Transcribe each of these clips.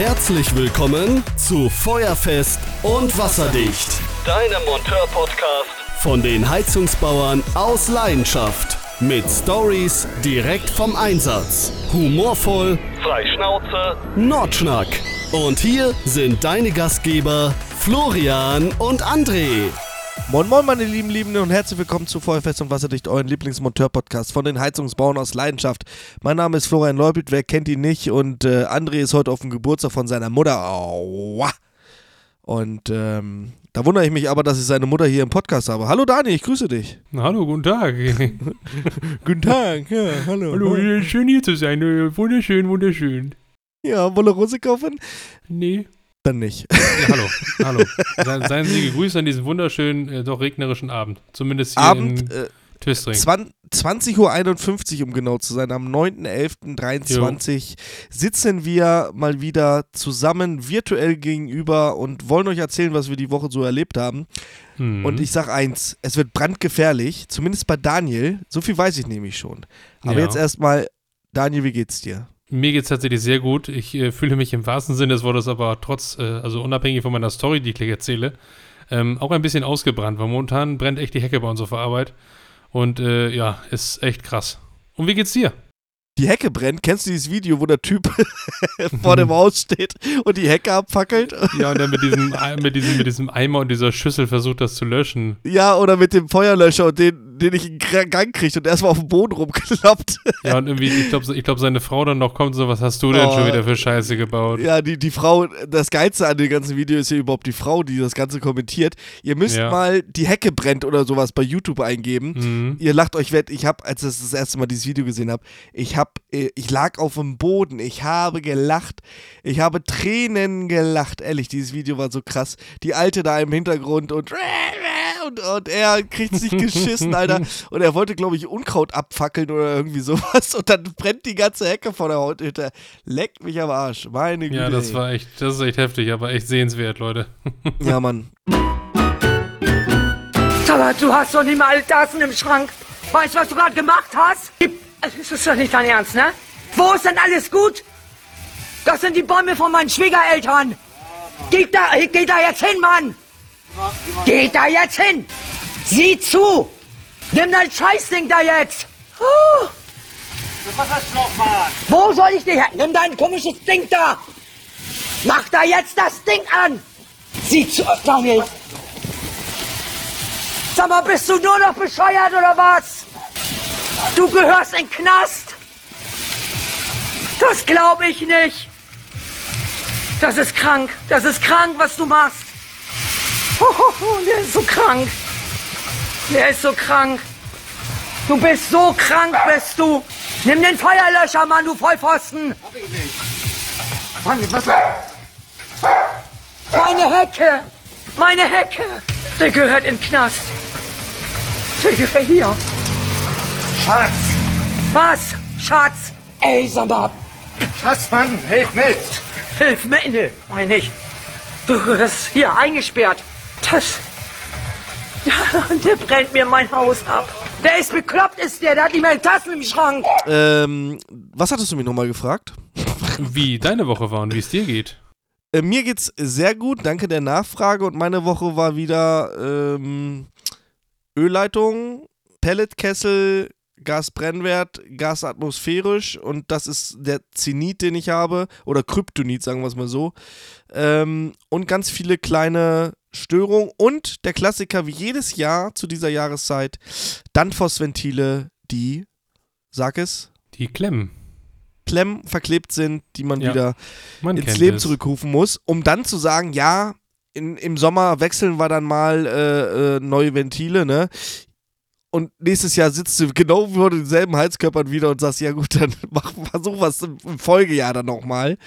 Herzlich willkommen zu Feuerfest und Wasserdicht. Deinem Monteur-Podcast von den Heizungsbauern aus Leidenschaft. Mit Stories direkt vom Einsatz. Humorvoll, frei Schnauze, Nordschnack. Und hier sind deine Gastgeber Florian und André. Moin Moin meine lieben Liebenden und herzlich willkommen zu Feuerfest und Wasserdicht, euren Lieblingsmonteur-Podcast von den Heizungsbauern aus Leidenschaft. Mein Name ist Florian Leupelt, wer kennt ihn nicht und äh, André ist heute auf dem Geburtstag von seiner Mutter. Aua. Und ähm, da wundere ich mich aber, dass ich seine Mutter hier im Podcast habe. Hallo Dani, ich grüße dich. Hallo, guten Tag. Guten Tag, ja, hallo. Hallo, schön hier zu sein. Äh, Wunderschön, wunderschön. Ja, wolle Rose kaufen? Nee. Dann nicht. Ja, hallo, hallo. Seien, seien Sie gegrüßt an diesem wunderschönen, äh, doch regnerischen Abend. Zumindest hier Abend, in äh, Twistring. 20.51 Uhr, um genau zu sein, am 9.11.23 sitzen wir mal wieder zusammen virtuell gegenüber und wollen euch erzählen, was wir die Woche so erlebt haben. Hm. Und ich sag eins, es wird brandgefährlich, zumindest bei Daniel, so viel weiß ich nämlich schon. Aber Ja. jetzt erstmal, Daniel, wie geht's dir? Mir geht es tatsächlich sehr gut. Ich äh, fühle mich im wahrsten Sinne des Wortes aber trotz, äh, also unabhängig von meiner Story, die ich gleich erzähle, ähm, auch ein bisschen ausgebrannt, weil momentan brennt echt die Hecke bei uns auf der Arbeit. Und äh, ja, ist echt krass. Und wie geht's dir? Die Hecke brennt. Kennst du dieses Video, wo der Typ vor dem Haus steht und die Hecke abfackelt? Ja, und dann mit diesem, mit diesem, mit diesem Eimer und dieser Schüssel versucht, das zu löschen. Ja, oder mit dem Feuerlöscher und den, den ich in den Gang kriege und erstmal auf dem Boden rumklappt. Ja, und irgendwie, ich glaube, ich glaub, seine Frau dann noch kommt so, was hast du denn Oh. schon wieder für Scheiße gebaut? Ja, die, die Frau, das Geilste an dem ganzen Video ist ja überhaupt die Frau, die das Ganze kommentiert. Ihr müsst Ja. mal die Hecke brennt oder sowas bei YouTube eingeben. Mhm. Ihr lacht euch wett. Ich habe, als ich das erste Mal dieses Video gesehen habe, ich habe, ich lag auf dem Boden. Ich habe gelacht. Ich habe Tränen gelacht. Ehrlich, dieses Video war so krass. Die Alte da im Hintergrund und und, und er kriegt sich geschissen, Alter. Und er wollte, glaube ich, Unkraut abfackeln oder irgendwie sowas. Und dann brennt die ganze Hecke vor der Haut hinter. Leckt mich am Arsch. Meine Güte. Ja, das war echt, das ist echt heftig, aber echt sehenswert, Leute. Ja, Mann. Aber du hast doch nicht mal alle Tassen im Schrank. Weißt du, was du gerade gemacht hast? Das ist doch nicht dein Ernst, ne? Wo ist denn alles gut? Das sind die Bäume von meinen Schwiegereltern. Geht da, geht da jetzt hin, Mann! Geht da jetzt hin! Sieh zu! Nimm dein Scheißding da jetzt! Oh. Wo soll ich dich her? Nimm dein komisches Ding da! Mach da jetzt das Ding an! Sieh zu, Daniel! Sag mal, bist du nur noch bescheuert oder was? Du gehörst in Knast. Das glaube ich nicht. Das ist krank. Das ist krank, was du machst. Hohoho, der ist so krank. Der ist so krank. Du bist so krank, bist du. Nimm den Feuerlöscher, Mann, du Vollpfosten. Hab ich nicht. Mann, was? Meine Hecke. Meine Hecke. Der gehört in den Knast. Der gehört hier. Schatz! Was? Schatz? Ey, sag mal, Schatz, Mann, hilf mit! hilf mir, ne, meine ich. Du wirst hier eingesperrt. Das... Ja, der brennt mir mein Haus ab. Der ist bekloppt, ist der. Der hat nicht mehr Tassen im Schrank. Ähm, was hattest du mich nochmal gefragt? Wie deine Woche war und wie es dir geht. Äh, mir geht's sehr gut, danke der Nachfrage. Und meine Woche war wieder ähm, Ölleitung, Pelletkessel, Gasbrennwert, Gas atmosphärisch und das ist der Zenit, den ich habe, oder Kryptonit, sagen wir es mal so. Ähm, und ganz viele kleine Störungen und der Klassiker wie jedes Jahr zu dieser Jahreszeit, Danfoss-Ventile, die, sag es, Die Klemmen. Klemmen verklebt sind, die man Ja, wieder Man ins Leben es. zurückrufen muss, um dann zu sagen, ja, in, im Sommer wechseln wir dann mal äh, äh, neue Ventile, ne? Und nächstes Jahr sitzt du genau vor denselben Heizkörpern wieder und sagst, ja gut, dann mach, versuch was im, Folgejahr dann nochmal,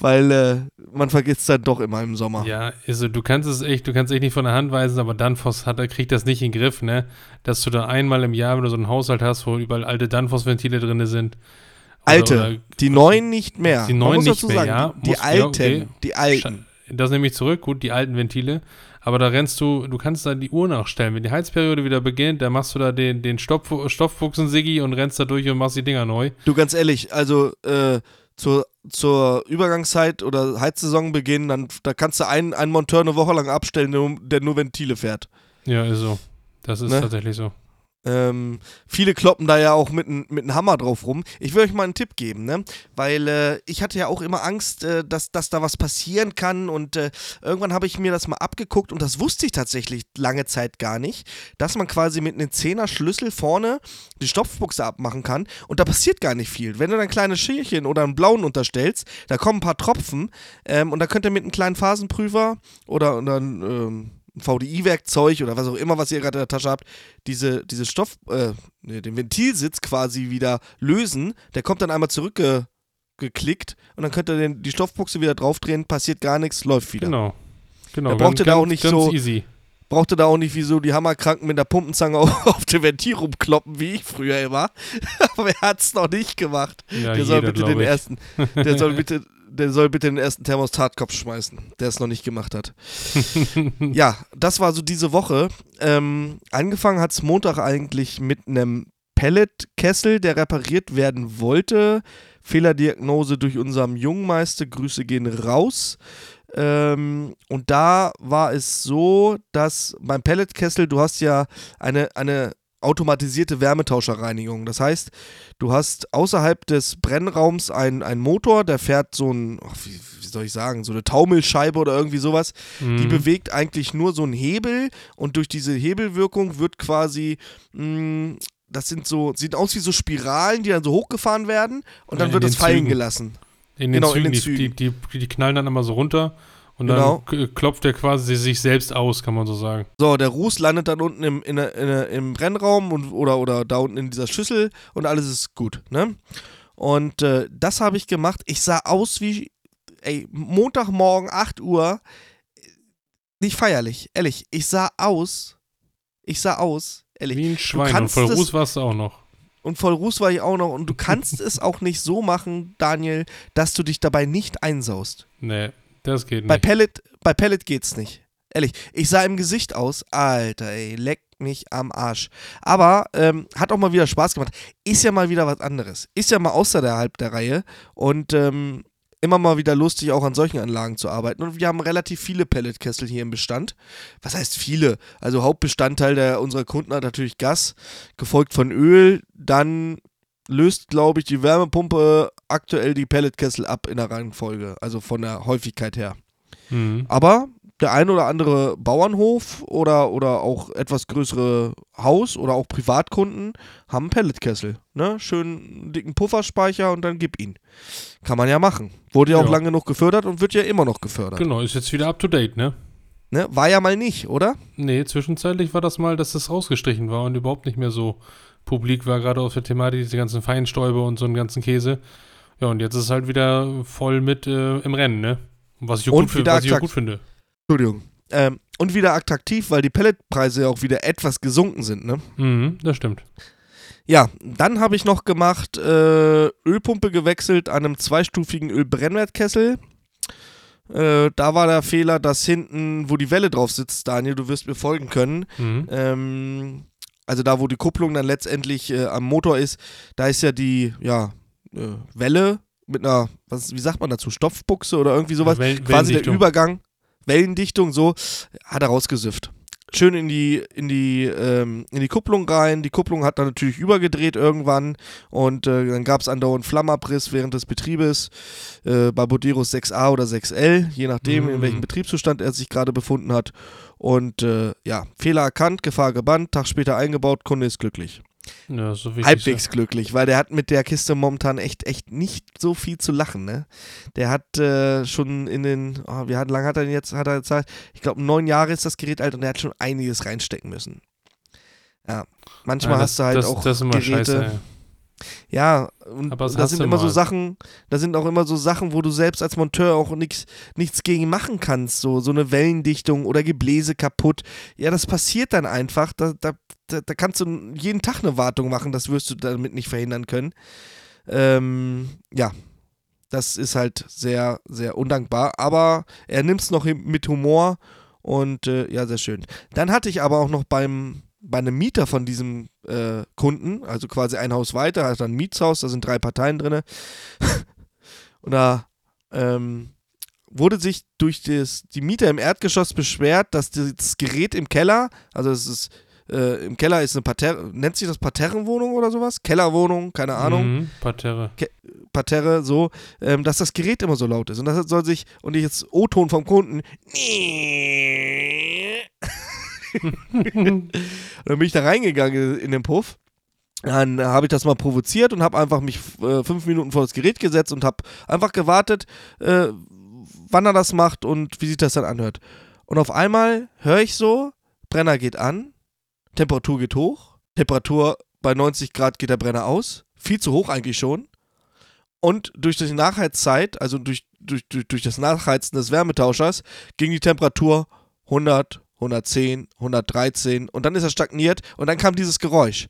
weil äh, man vergisst dann doch immer im Sommer. Ja, also du kannst es echt, du kannst echt nicht von der Hand weisen, aber Danfoss hat, er kriegt das nicht in den Griff, ne? Dass du da einmal im Jahr, wenn du so einen Haushalt hast, wo überall alte Danfoss-Ventile drin sind. oder- Alte, oder- die neuen nicht mehr. Die neuen nicht mehr, sagen, ja. Die, Muss- die ja, alten, okay. die alten. Das nehme ich zurück, gut, die alten Ventile. Aber da rennst du, du kannst da die Uhr nachstellen. Wenn die Heizperiode wieder beginnt, dann machst du da den, den Stoff, Stofffuchsen-Siggi und rennst da durch und machst die Dinger neu. Du, ganz ehrlich, also äh, zur, zur Übergangszeit oder Heizsaisonbeginn, dann da kannst du einen, einen Monteur eine Woche lang abstellen, der, der nur Ventile fährt. Ja, ist so. Das ist Ne? tatsächlich so. Ähm, viele kloppen da ja auch mit einem Hammer drauf rum. Ich will euch mal einen Tipp geben, ne? Weil äh, ich hatte ja auch immer Angst, äh, dass, dass da was passieren kann und äh, irgendwann habe ich mir das mal abgeguckt und das wusste ich tatsächlich lange Zeit gar nicht, dass man quasi mit einem Zehner-Schlüssel vorne die Stopfbuchse abmachen kann und da passiert gar nicht viel. Wenn du ein kleines Schälchen oder einen blauen unterstellst, da kommen ein paar Tropfen ähm, und da könnt ihr mit einem kleinen Phasenprüfer oder, oder ähm, VDI-Werkzeug oder was auch immer, was ihr gerade in der Tasche habt, diese, diese Stoff, äh, nee, den Ventilsitz quasi wieder lösen. Der kommt dann einmal zurückgeklickt und dann könnt ihr den, die Stoffbuchse wieder draufdrehen, passiert gar nichts, läuft wieder. Genau. Genau. Da braucht ihr da auch nicht so- easy. Braucht ihr da auch nicht wie so die Hammerkranken mit der Pumpenzange auf, dem Ventil rumkloppen, wie ich früher immer. Aber er hat es noch nicht gemacht. Ja, der soll jeder, bitte den ich. ersten, der soll bitte, der soll bitte den ersten Thermostatkopf schmeißen, der es noch nicht gemacht hat. ja, das war so diese Woche. Ähm, angefangen hat es Montag eigentlich mit einem Pelletkessel, der repariert werden wollte. Fehlerdiagnose durch unseren Jungmeister. Grüße gehen raus. Ähm, und da war es so, dass beim Pelletkessel, du hast ja eine, eine automatisierte Wärmetauscherreinigung. Das heißt, du hast außerhalb des Brennraums einen, Motor, der fährt so ein, wie, wie soll ich sagen, so eine Taumelscheibe oder irgendwie sowas. Die Mhm. bewegt eigentlich nur so einen Hebel und durch diese Hebelwirkung wird quasi, mh, das sind so, sieht aus wie so Spiralen, die dann so hochgefahren werden und dann in wird es fallen Zügen. gelassen. In den genau, in Zügen, den die, die, Zügen. die, die knallen dann immer so runter und Genau. dann klopft der quasi sich selbst aus, kann man so sagen. So, der Ruß landet dann unten im, in, in, im Brennraum und, oder, oder da unten in dieser Schüssel und alles ist gut, ne? Und äh, das habe ich gemacht. Ich sah aus wie, ey, Montagmorgen 8 Uhr, nicht feierlich, ehrlich. Ich sah aus, ich sah aus, ehrlich. Wie ein Schwein. Und voll Ruß warst du auch noch. Und voll Ruß war ich auch noch. Und du kannst es auch nicht so machen, Daniel, dass du dich dabei nicht einsaust. Nee, das geht Bei nicht. Pellet, bei Pellet geht's nicht. Ehrlich, ich sah im Gesicht aus, Alter, ey, leck mich am Arsch. Aber ähm, hat auch mal wieder Spaß gemacht. Ist ja mal wieder was anderes. Ist ja mal außerhalb der Reihe und ähm, immer mal wieder lustig, auch an solchen Anlagen zu arbeiten. Und wir haben relativ viele Pelletkessel hier im Bestand. Was heißt viele? Also Hauptbestandteil der, unserer Kunden hat natürlich Gas, gefolgt von Öl. Dann löst, glaube ich, die Wärmepumpe aktuell die Pelletkessel ab in der Reihenfolge, also von der Häufigkeit her. Mhm. Aber der ein oder andere Bauernhof oder, oder auch etwas größere Haus oder auch Privatkunden haben einen Pelletkessel. Ne? Schön dicken Pufferspeicher und dann gib ihn. Kann man ja machen. Wurde ja auch Ja. lange genug gefördert und wird ja immer noch gefördert. Genau, ist jetzt wieder up to date, ne? Ne? War ja mal nicht, oder? Nee, zwischenzeitlich war das mal, dass das rausgestrichen war und überhaupt nicht mehr so publik war, gerade auf der Thematik, diese ganzen Feinstäube und so einen ganzen Käse. Ja, und jetzt ist es halt wieder voll mit äh, im Rennen, ne? Was ich auch, gut, was ich auch gut finde. Entschuldigung. Ähm, und wieder attraktiv, weil die Pelletpreise ja auch wieder etwas gesunken sind, ne? Mhm, das stimmt. Ja, dann habe ich noch gemacht, äh, Ölpumpe gewechselt an einem zweistufigen Ölbrennwertkessel. Äh, da war der Fehler, dass hinten, wo die Welle drauf sitzt, Daniel, du wirst mir folgen können, Mhm. ähm, also da, wo die Kupplung dann letztendlich äh, am Motor ist, da ist ja die, ja, äh, Welle mit einer, was, wie sagt man dazu, Stoffbuchse oder irgendwie sowas, Well- quasi der. Übergang, Wellendichtung, so, hat er rausgesifft. Schön in die, in die, ähm, in die Kupplung rein. Die Kupplung hat dann natürlich übergedreht irgendwann und äh, dann gab es andauernd Flammabriss während des Betriebes äh, bei Boderos 6a oder 6L, je nachdem, in Mhm. welchem Betriebszustand er sich gerade befunden hat. Und äh, ja, Fehler erkannt, Gefahr gebannt, Tag später eingebaut, Kunde ist glücklich. Ja, so. Halbwegs glücklich, weil der hat mit der Kiste momentan echt, echt nicht so viel zu lachen, ne? Der hat äh, schon in den, oh, wie hat, lang hat er denn jetzt, hat er Zeit? Ich glaube, neun Jahre ist das Gerät alt und er hat schon einiges reinstecken müssen. Ja, manchmal Ja, hast du halt das, auch das Geräte. scheiße. Ja, und Aber das da sind immer so mal. Sachen, da sind auch immer so Sachen, wo du selbst als Monteur auch nix, nichts gegen machen kannst. So, so eine Wellendichtung oder Gebläse kaputt. Ja, das passiert dann einfach. Da, da, da, da kannst du jeden Tag eine Wartung machen, das wirst du damit nicht verhindern können. Ähm, ja, das ist halt sehr, sehr undankbar. Aber er nimmt es noch mit Humor und äh, ja, sehr schön. Dann hatte ich aber auch noch beim, bei einem Mieter von diesem äh, Kunden, also quasi ein Haus weiter, dann ein Mietshaus, da sind drei Parteien drin. Und da ähm, wurde sich durch das, die Mieter im Erdgeschoss beschwert, dass das Gerät im Keller, also es ist äh, im Keller ist eine Parterre, nennt sich das Parterrenwohnung oder sowas? Kellerwohnung, keine Ahnung. Mhm, Parterre. Parterre, so, ähm, dass das Gerät immer so laut ist. Und das soll sich, und ich jetzt O-Ton vom Kunden. und dann bin ich da reingegangen in den Puff. Dann habe ich das mal provoziert und habe einfach mich äh, fünf Minuten vor das Gerät gesetzt und habe einfach gewartet, äh, wann er das macht und wie sich das dann anhört. Und auf einmal höre ich so, Brenner geht an, Temperatur geht hoch, Temperatur bei 90 Grad geht der Brenner aus, viel zu hoch eigentlich schon. Und durch die Nachheizzeit, also durch, durch, durch, durch das Nachheizen des Wärmetauschers, ging die Temperatur 100, 110, 113 und dann ist er stagniert und dann kam dieses Geräusch.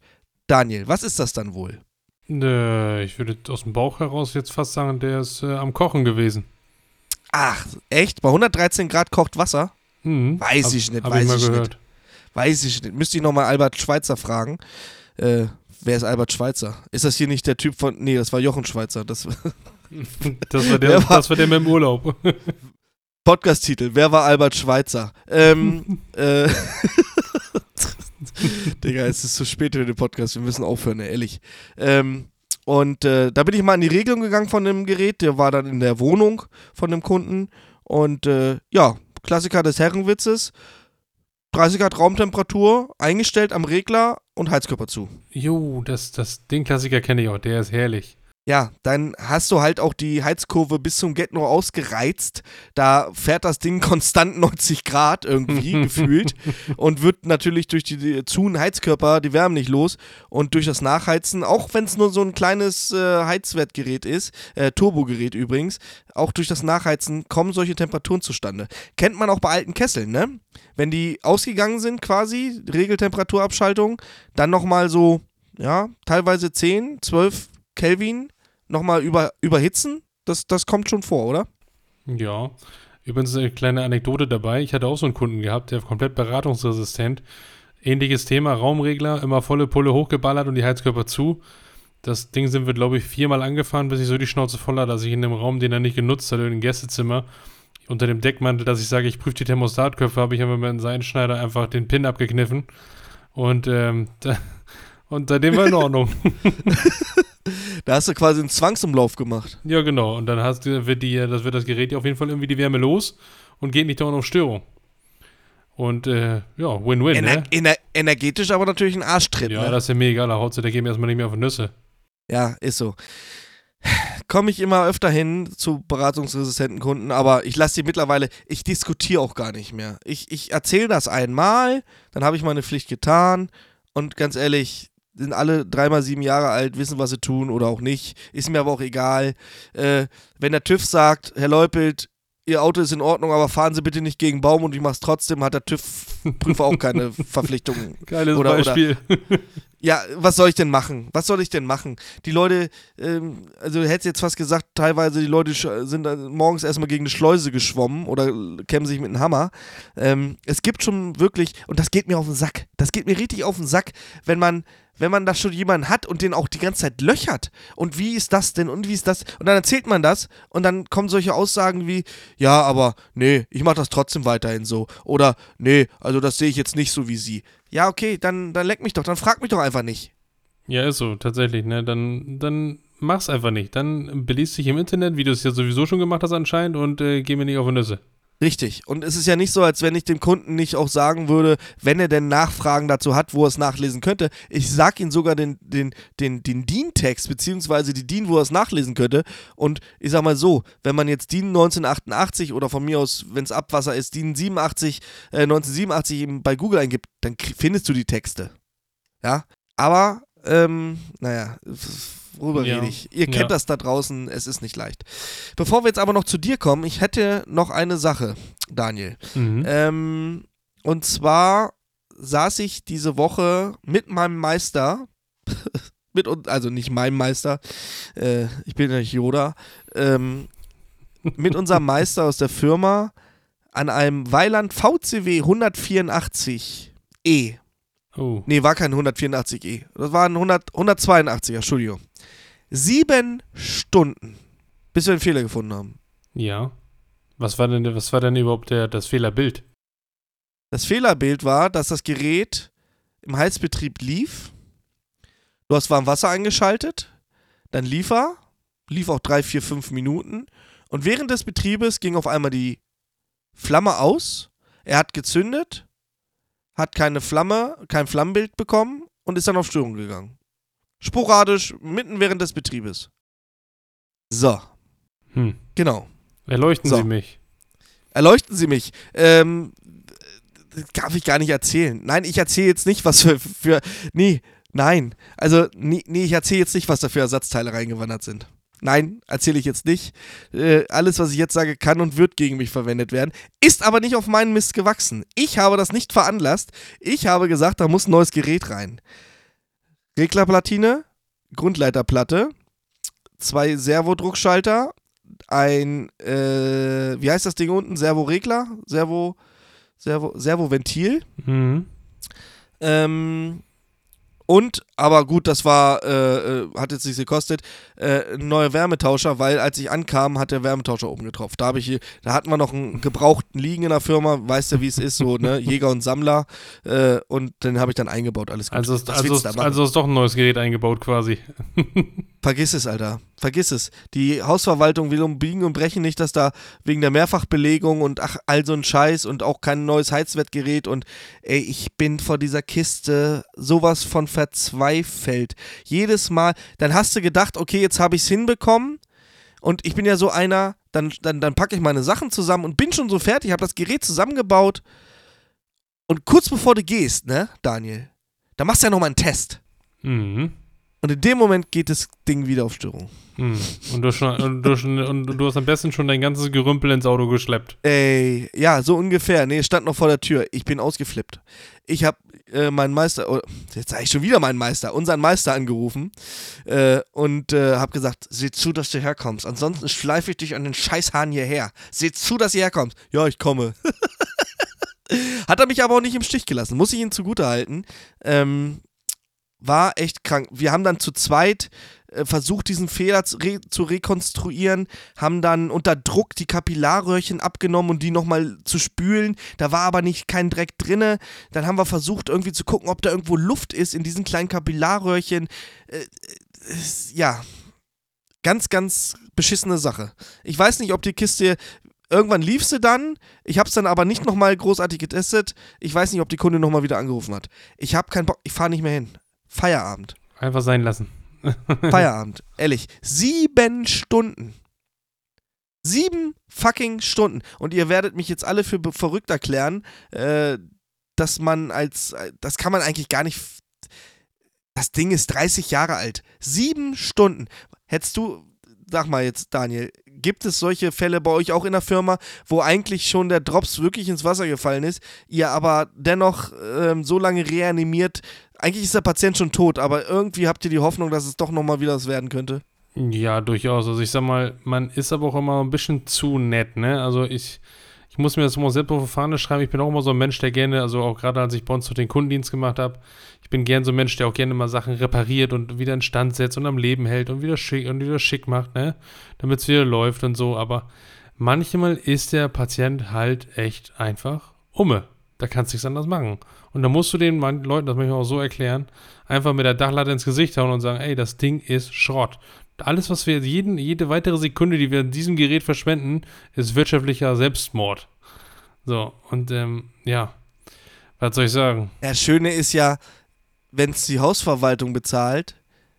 Daniel, was ist das dann wohl? Äh, ich würde aus dem Bauch heraus jetzt fast sagen, der ist äh, am Kochen gewesen. Ach, echt? Bei 113 Grad kocht Wasser? Mhm. Weiß Hab- ich nicht, hab weiß ich mal ich gehört. nicht. Weiß ich nicht. Müsste ich nochmal Albert Schweitzer fragen. Äh, wer ist Albert Schweitzer? Ist das hier nicht der Typ von. Nee, das war Jochen Schweitzer. Das Das war der, war- das war der mit dem Urlaub. Podcast-Titel. Wer war Albert Schweitzer? Ähm, äh. Digga, es ist zu spät für den Podcast. Wir müssen aufhören, ehrlich. Ähm, und äh, da bin ich mal in die Regelung gegangen von dem Gerät. Der war dann in der Wohnung von dem Kunden. Und äh, ja, Klassiker des Herrenwitzes. 30 Grad Raumtemperatur, eingestellt am Regler und Heizkörper zu. Jo, das, das, den Klassiker kenne ich auch, der ist herrlich. Ja, dann hast du halt auch die Heizkurve bis zum Get-No ausgereizt. Da fährt das Ding konstant 90 Grad irgendwie gefühlt und wird natürlich durch die, die zu Heizkörper die Wärme nicht los und durch das Nachheizen, auch wenn es nur so ein kleines äh, Heizwertgerät ist, äh, Turbogerät übrigens, auch durch das Nachheizen kommen solche Temperaturen zustande. Kennt man auch bei alten Kesseln, ne? Wenn die ausgegangen sind quasi, Regeltemperaturabschaltung, dann nochmal so, ja, teilweise 10, 12 Kelvin nochmal über, überhitzen, das, das kommt schon vor, oder? Ja. Übrigens eine kleine Anekdote dabei. Ich hatte auch so einen Kunden gehabt, der komplett beratungsresistent. Ähnliches Thema, Raumregler, immer volle Pulle hochgeballert und die Heizkörper zu. Das Ding sind wir, glaube ich, viermal angefahren, bis ich so die Schnauze voll hatte, dass ich in einem Raum, den er nicht genutzt hatte, in einem Gästezimmer, unter dem Deckmantel, dass ich sage, ich prüfe die Thermostatköpfe, habe ich einfach mit einem Seidenschneider einfach den Pin abgekniffen. Und, ähm, da, und seitdem war in Ordnung. Da hast du quasi einen Zwangsumlauf gemacht. Ja, genau. Und dann hast du, wird die, das wird das Gerät ja auf jeden Fall irgendwie die Wärme los und geht nicht dauernd auf Störung. Und äh, ja, Win-Win, Ener ne? ener energetisch aber natürlich ein Arschtritt, Ja, ne? das ist ja mir egal. Da haut sie dagegen erstmal nicht mehr auf Nüsse. Ja, ist so. Komme ich immer öfter hin zu beratungsresistenten Kunden, aber ich lasse die mittlerweile, ich diskutiere auch gar nicht mehr. Ich, ich erzähle das einmal, dann habe ich meine Pflicht getan und ganz ehrlich, sind alle dreimal sieben Jahre alt, wissen, was sie tun oder auch nicht. Ist mir aber auch egal. Äh, wenn der TÜV sagt, Herr Leupelt, Ihr Auto ist in Ordnung, aber fahren Sie bitte nicht gegen Baum und ich mach's trotzdem, hat der TÜV-Prüfer auch keine Verpflichtung. Geiles Oder- oder- Beispiel. Ja, was soll ich denn machen? Was soll ich denn machen? Die Leute, ähm, also du hättest jetzt fast gesagt, teilweise die Leute sind morgens erstmal gegen eine Schleuse geschwommen oder kämmen sich mit einem Hammer. Ähm, es gibt schon wirklich, und das geht mir auf den Sack, das geht mir richtig auf den Sack, wenn man, wenn man da schon jemanden hat und den auch die ganze Zeit löchert. Und wie ist das denn? Und wie ist das? Und dann erzählt man das und dann kommen solche Aussagen wie, ja, aber nee, ich mache das trotzdem weiterhin so. Oder nee, also das sehe ich jetzt nicht so wie sie. Ja, okay, dann, dann leck mich doch, dann frag mich doch einfach nicht. Ja, ist so, tatsächlich, ne? Dann, dann mach's einfach nicht. Dann beliest dich im Internet, wie du es ja sowieso schon gemacht hast anscheinend, und äh, geh mir nicht auf die Nüsse. Richtig. Und es ist ja nicht so, als wenn ich dem Kunden nicht auch sagen würde, wenn er denn Nachfragen dazu hat, wo er es nachlesen könnte. Ich sag ihm sogar den, den, den, den DIN-Text, beziehungsweise die DIN, wo er es nachlesen könnte. Und ich sag mal so, wenn man jetzt DIN 1988 oder von mir aus, wenn es Abwasser ist, DIN 87, äh, 1987 eben bei Google eingibt, dann findest du die Texte. Ja. Aber, ähm, naja, worüber Ja. rede ich? Ihr kennt Ja. das da draußen, es ist nicht leicht. Bevor wir jetzt aber noch zu dir kommen, ich hätte noch eine Sache, Daniel. Mhm. Ähm, und zwar saß ich diese Woche mit meinem Meister, mit, un- also nicht meinem Meister, äh, ich bin ja nicht Yoda, ähm, mit unserem Meister aus der Firma an einem Weiland VCW 184E. Oh. Nee, war kein 184E. Das war ein 100, 182er, Entschuldigung. Sieben Stunden Bis wir einen Fehler gefunden haben. Ja. Was war denn, was war denn überhaupt der, das Fehlerbild? Das Fehlerbild war, dass das Gerät im Heizbetrieb lief. Du hast warm Wasser eingeschaltet, dann lief er, lief auch drei, vier, fünf Minuten und während des Betriebes ging auf einmal die Flamme aus. Er hat gezündet, hat keine Flamme, kein Flammenbild bekommen und ist dann auf Störung gegangen. Sporadisch, mitten während des Betriebes. So. Hm. Genau. Erleuchten So. Sie mich. Erleuchten Sie mich. Ähm, das darf ich gar nicht erzählen. Nein, ich erzähle jetzt nicht, was für, für. Nee, nein. Also, nee, nee ich erzähle jetzt nicht, was da für Ersatzteile reingewandert sind. Nein, erzähle ich jetzt nicht. Äh, alles, was ich jetzt sage, kann und wird gegen mich verwendet werden. Ist aber nicht auf meinen Mist gewachsen. Ich habe das nicht veranlasst. Ich habe gesagt, da muss ein neues Gerät rein. Reglerplatine, Grundleiterplatte, zwei Servodruckschalter, ein, äh, wie heißt das Ding unten? Servoregler? Servo, Servo, Servoventil. Mhm. Ähm, und, aber gut, das war, äh, äh, hat jetzt nichts gekostet, äh, ein neuer Wärmetauscher, weil als ich ankam, hat der Wärmetauscher oben getropft. Da habe ich, hier- da hatten wir noch einen gebrauchten liegen in der Firma, weißt du, wie es ist, so, ne, Jäger und Sammler, äh, und den habe ich dann eingebaut, alles gut. Also, ist, also, ist, also ist doch ein neues Gerät eingebaut quasi. Vergiss es, Alter. Vergiss es. Die Hausverwaltung will um Biegen und Brechen nicht, dass da wegen der Mehrfachbelegung und ach, all so ein Scheiß und auch kein neues Heizwertgerät und ey, ich bin vor dieser Kiste sowas von verzweifelt. Jedes Mal, dann hast du gedacht, okay, jetzt habe ich es hinbekommen und ich bin ja so einer, dann, dann, dann packe ich meine Sachen zusammen und bin schon so fertig, habe das Gerät zusammengebaut und kurz bevor du gehst, ne, Daniel, da machst du ja nochmal einen Test. Mhm. Und in dem Moment geht das Ding wieder auf Störung. Mhm. Und, du schon, und, du schon, und du hast am besten schon dein ganzes Gerümpel ins Auto geschleppt. Ey, ja, so ungefähr. Nee, es stand noch vor der Tür. Ich bin ausgeflippt. Ich habe äh, meinen Meister, oh, jetzt sage ich schon wieder meinen Meister, unseren Meister angerufen äh, und äh, habe gesagt, seh zu, dass du herkommst. Ansonsten schleife ich dich an den Scheißhahn hierher. Seh zu, dass du herkommst. Ja, ich komme. Hat er mich aber auch nicht im Stich gelassen. Muss ich ihn zugutehalten. Ähm, war echt krank. Wir haben dann zu zweit äh, versucht, diesen Fehler zu, re zu rekonstruieren, haben dann unter Druck die Kapillarröhrchen abgenommen und die nochmal zu spülen. Da war aber nicht kein Dreck drinne. Dann haben wir versucht, irgendwie zu gucken, ob da irgendwo Luft ist in diesen kleinen Kapillarröhrchen. Äh, ja, ganz, ganz beschissene Sache. Ich weiß nicht, ob die Kiste. Irgendwann lief sie dann. Ich habe es dann aber nicht nochmal großartig getestet. Ich weiß nicht, ob die Kunde nochmal wieder angerufen hat. Ich habe keinen Bock. Ich fahre nicht mehr hin. Feierabend. Einfach sein lassen. Feierabend. Ehrlich. Sieben Stunden. Sieben fucking Stunden. Und ihr werdet mich jetzt alle für verrückt erklären, äh, dass man als. äh, Das kann man eigentlich gar nicht. Das Ding ist 30 Jahre alt. Sieben Stunden. Hättest du. Sag mal jetzt, Daniel, gibt es solche Fälle bei euch auch in der Firma, wo eigentlich schon der Drops wirklich ins Wasser gefallen ist, ihr aber dennoch ähm, so lange reanimiert, eigentlich ist der Patient schon tot, aber irgendwie habt ihr die Hoffnung, dass es doch nochmal wieder was werden könnte? Ja, durchaus. Also ich sag mal, man ist aber auch immer ein bisschen zu nett, ne? Also ich, ich muss mir das immer selbst auf die Fahne schreiben. Ich bin auch immer so ein Mensch, der gerne, also auch gerade als ich bei uns so den Kundendienst gemacht habe, ich bin gern so ein Mensch, der auch gerne mal Sachen repariert und wieder in Stand setzt und am Leben hält und wieder schick und wieder schick macht, ne? Damit es wieder läuft und so. Aber manchmal ist der Patient halt echt einfach umme. Da kannst du nichts anderes machen. Und da musst du den Leuten, das möchte ich auch so erklären, einfach mit der Dachlatte ins Gesicht hauen und sagen, ey, das Ding ist Schrott. Alles, was wir, jeden, jede weitere Sekunde, die wir in diesem Gerät verschwenden, ist wirtschaftlicher Selbstmord. So, und ähm, ja, was soll ich sagen? Das Schöne ist ja, wenn es die Hausverwaltung bezahlt,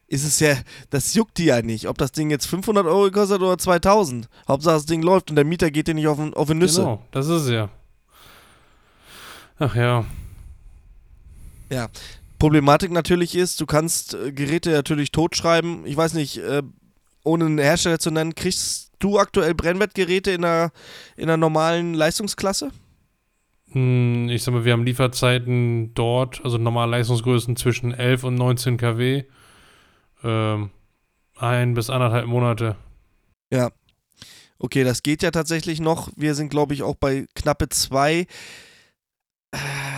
ist es ja, das juckt die ja nicht, ob das Ding jetzt 500 Euro gekostet oder 2000. Hauptsache das Ding läuft und der Mieter geht dir nicht auf, auf die Nüsse. Genau, das ist es ja. Ach ja, Ja. Problematik natürlich ist, du kannst äh, Geräte natürlich totschreiben. Ich weiß nicht, äh, ohne einen Hersteller zu nennen, kriegst du aktuell Brennwertgeräte in einer, in einer normalen Leistungsklasse? Hm, ich sag mal, wir haben Lieferzeiten dort, also normale Leistungsgrößen zwischen 11 und 19 kW. Ähm, ein bis anderthalb Monate. Ja. Okay, das geht ja tatsächlich noch. Wir sind, glaube ich, auch bei knappe zwei. Äh,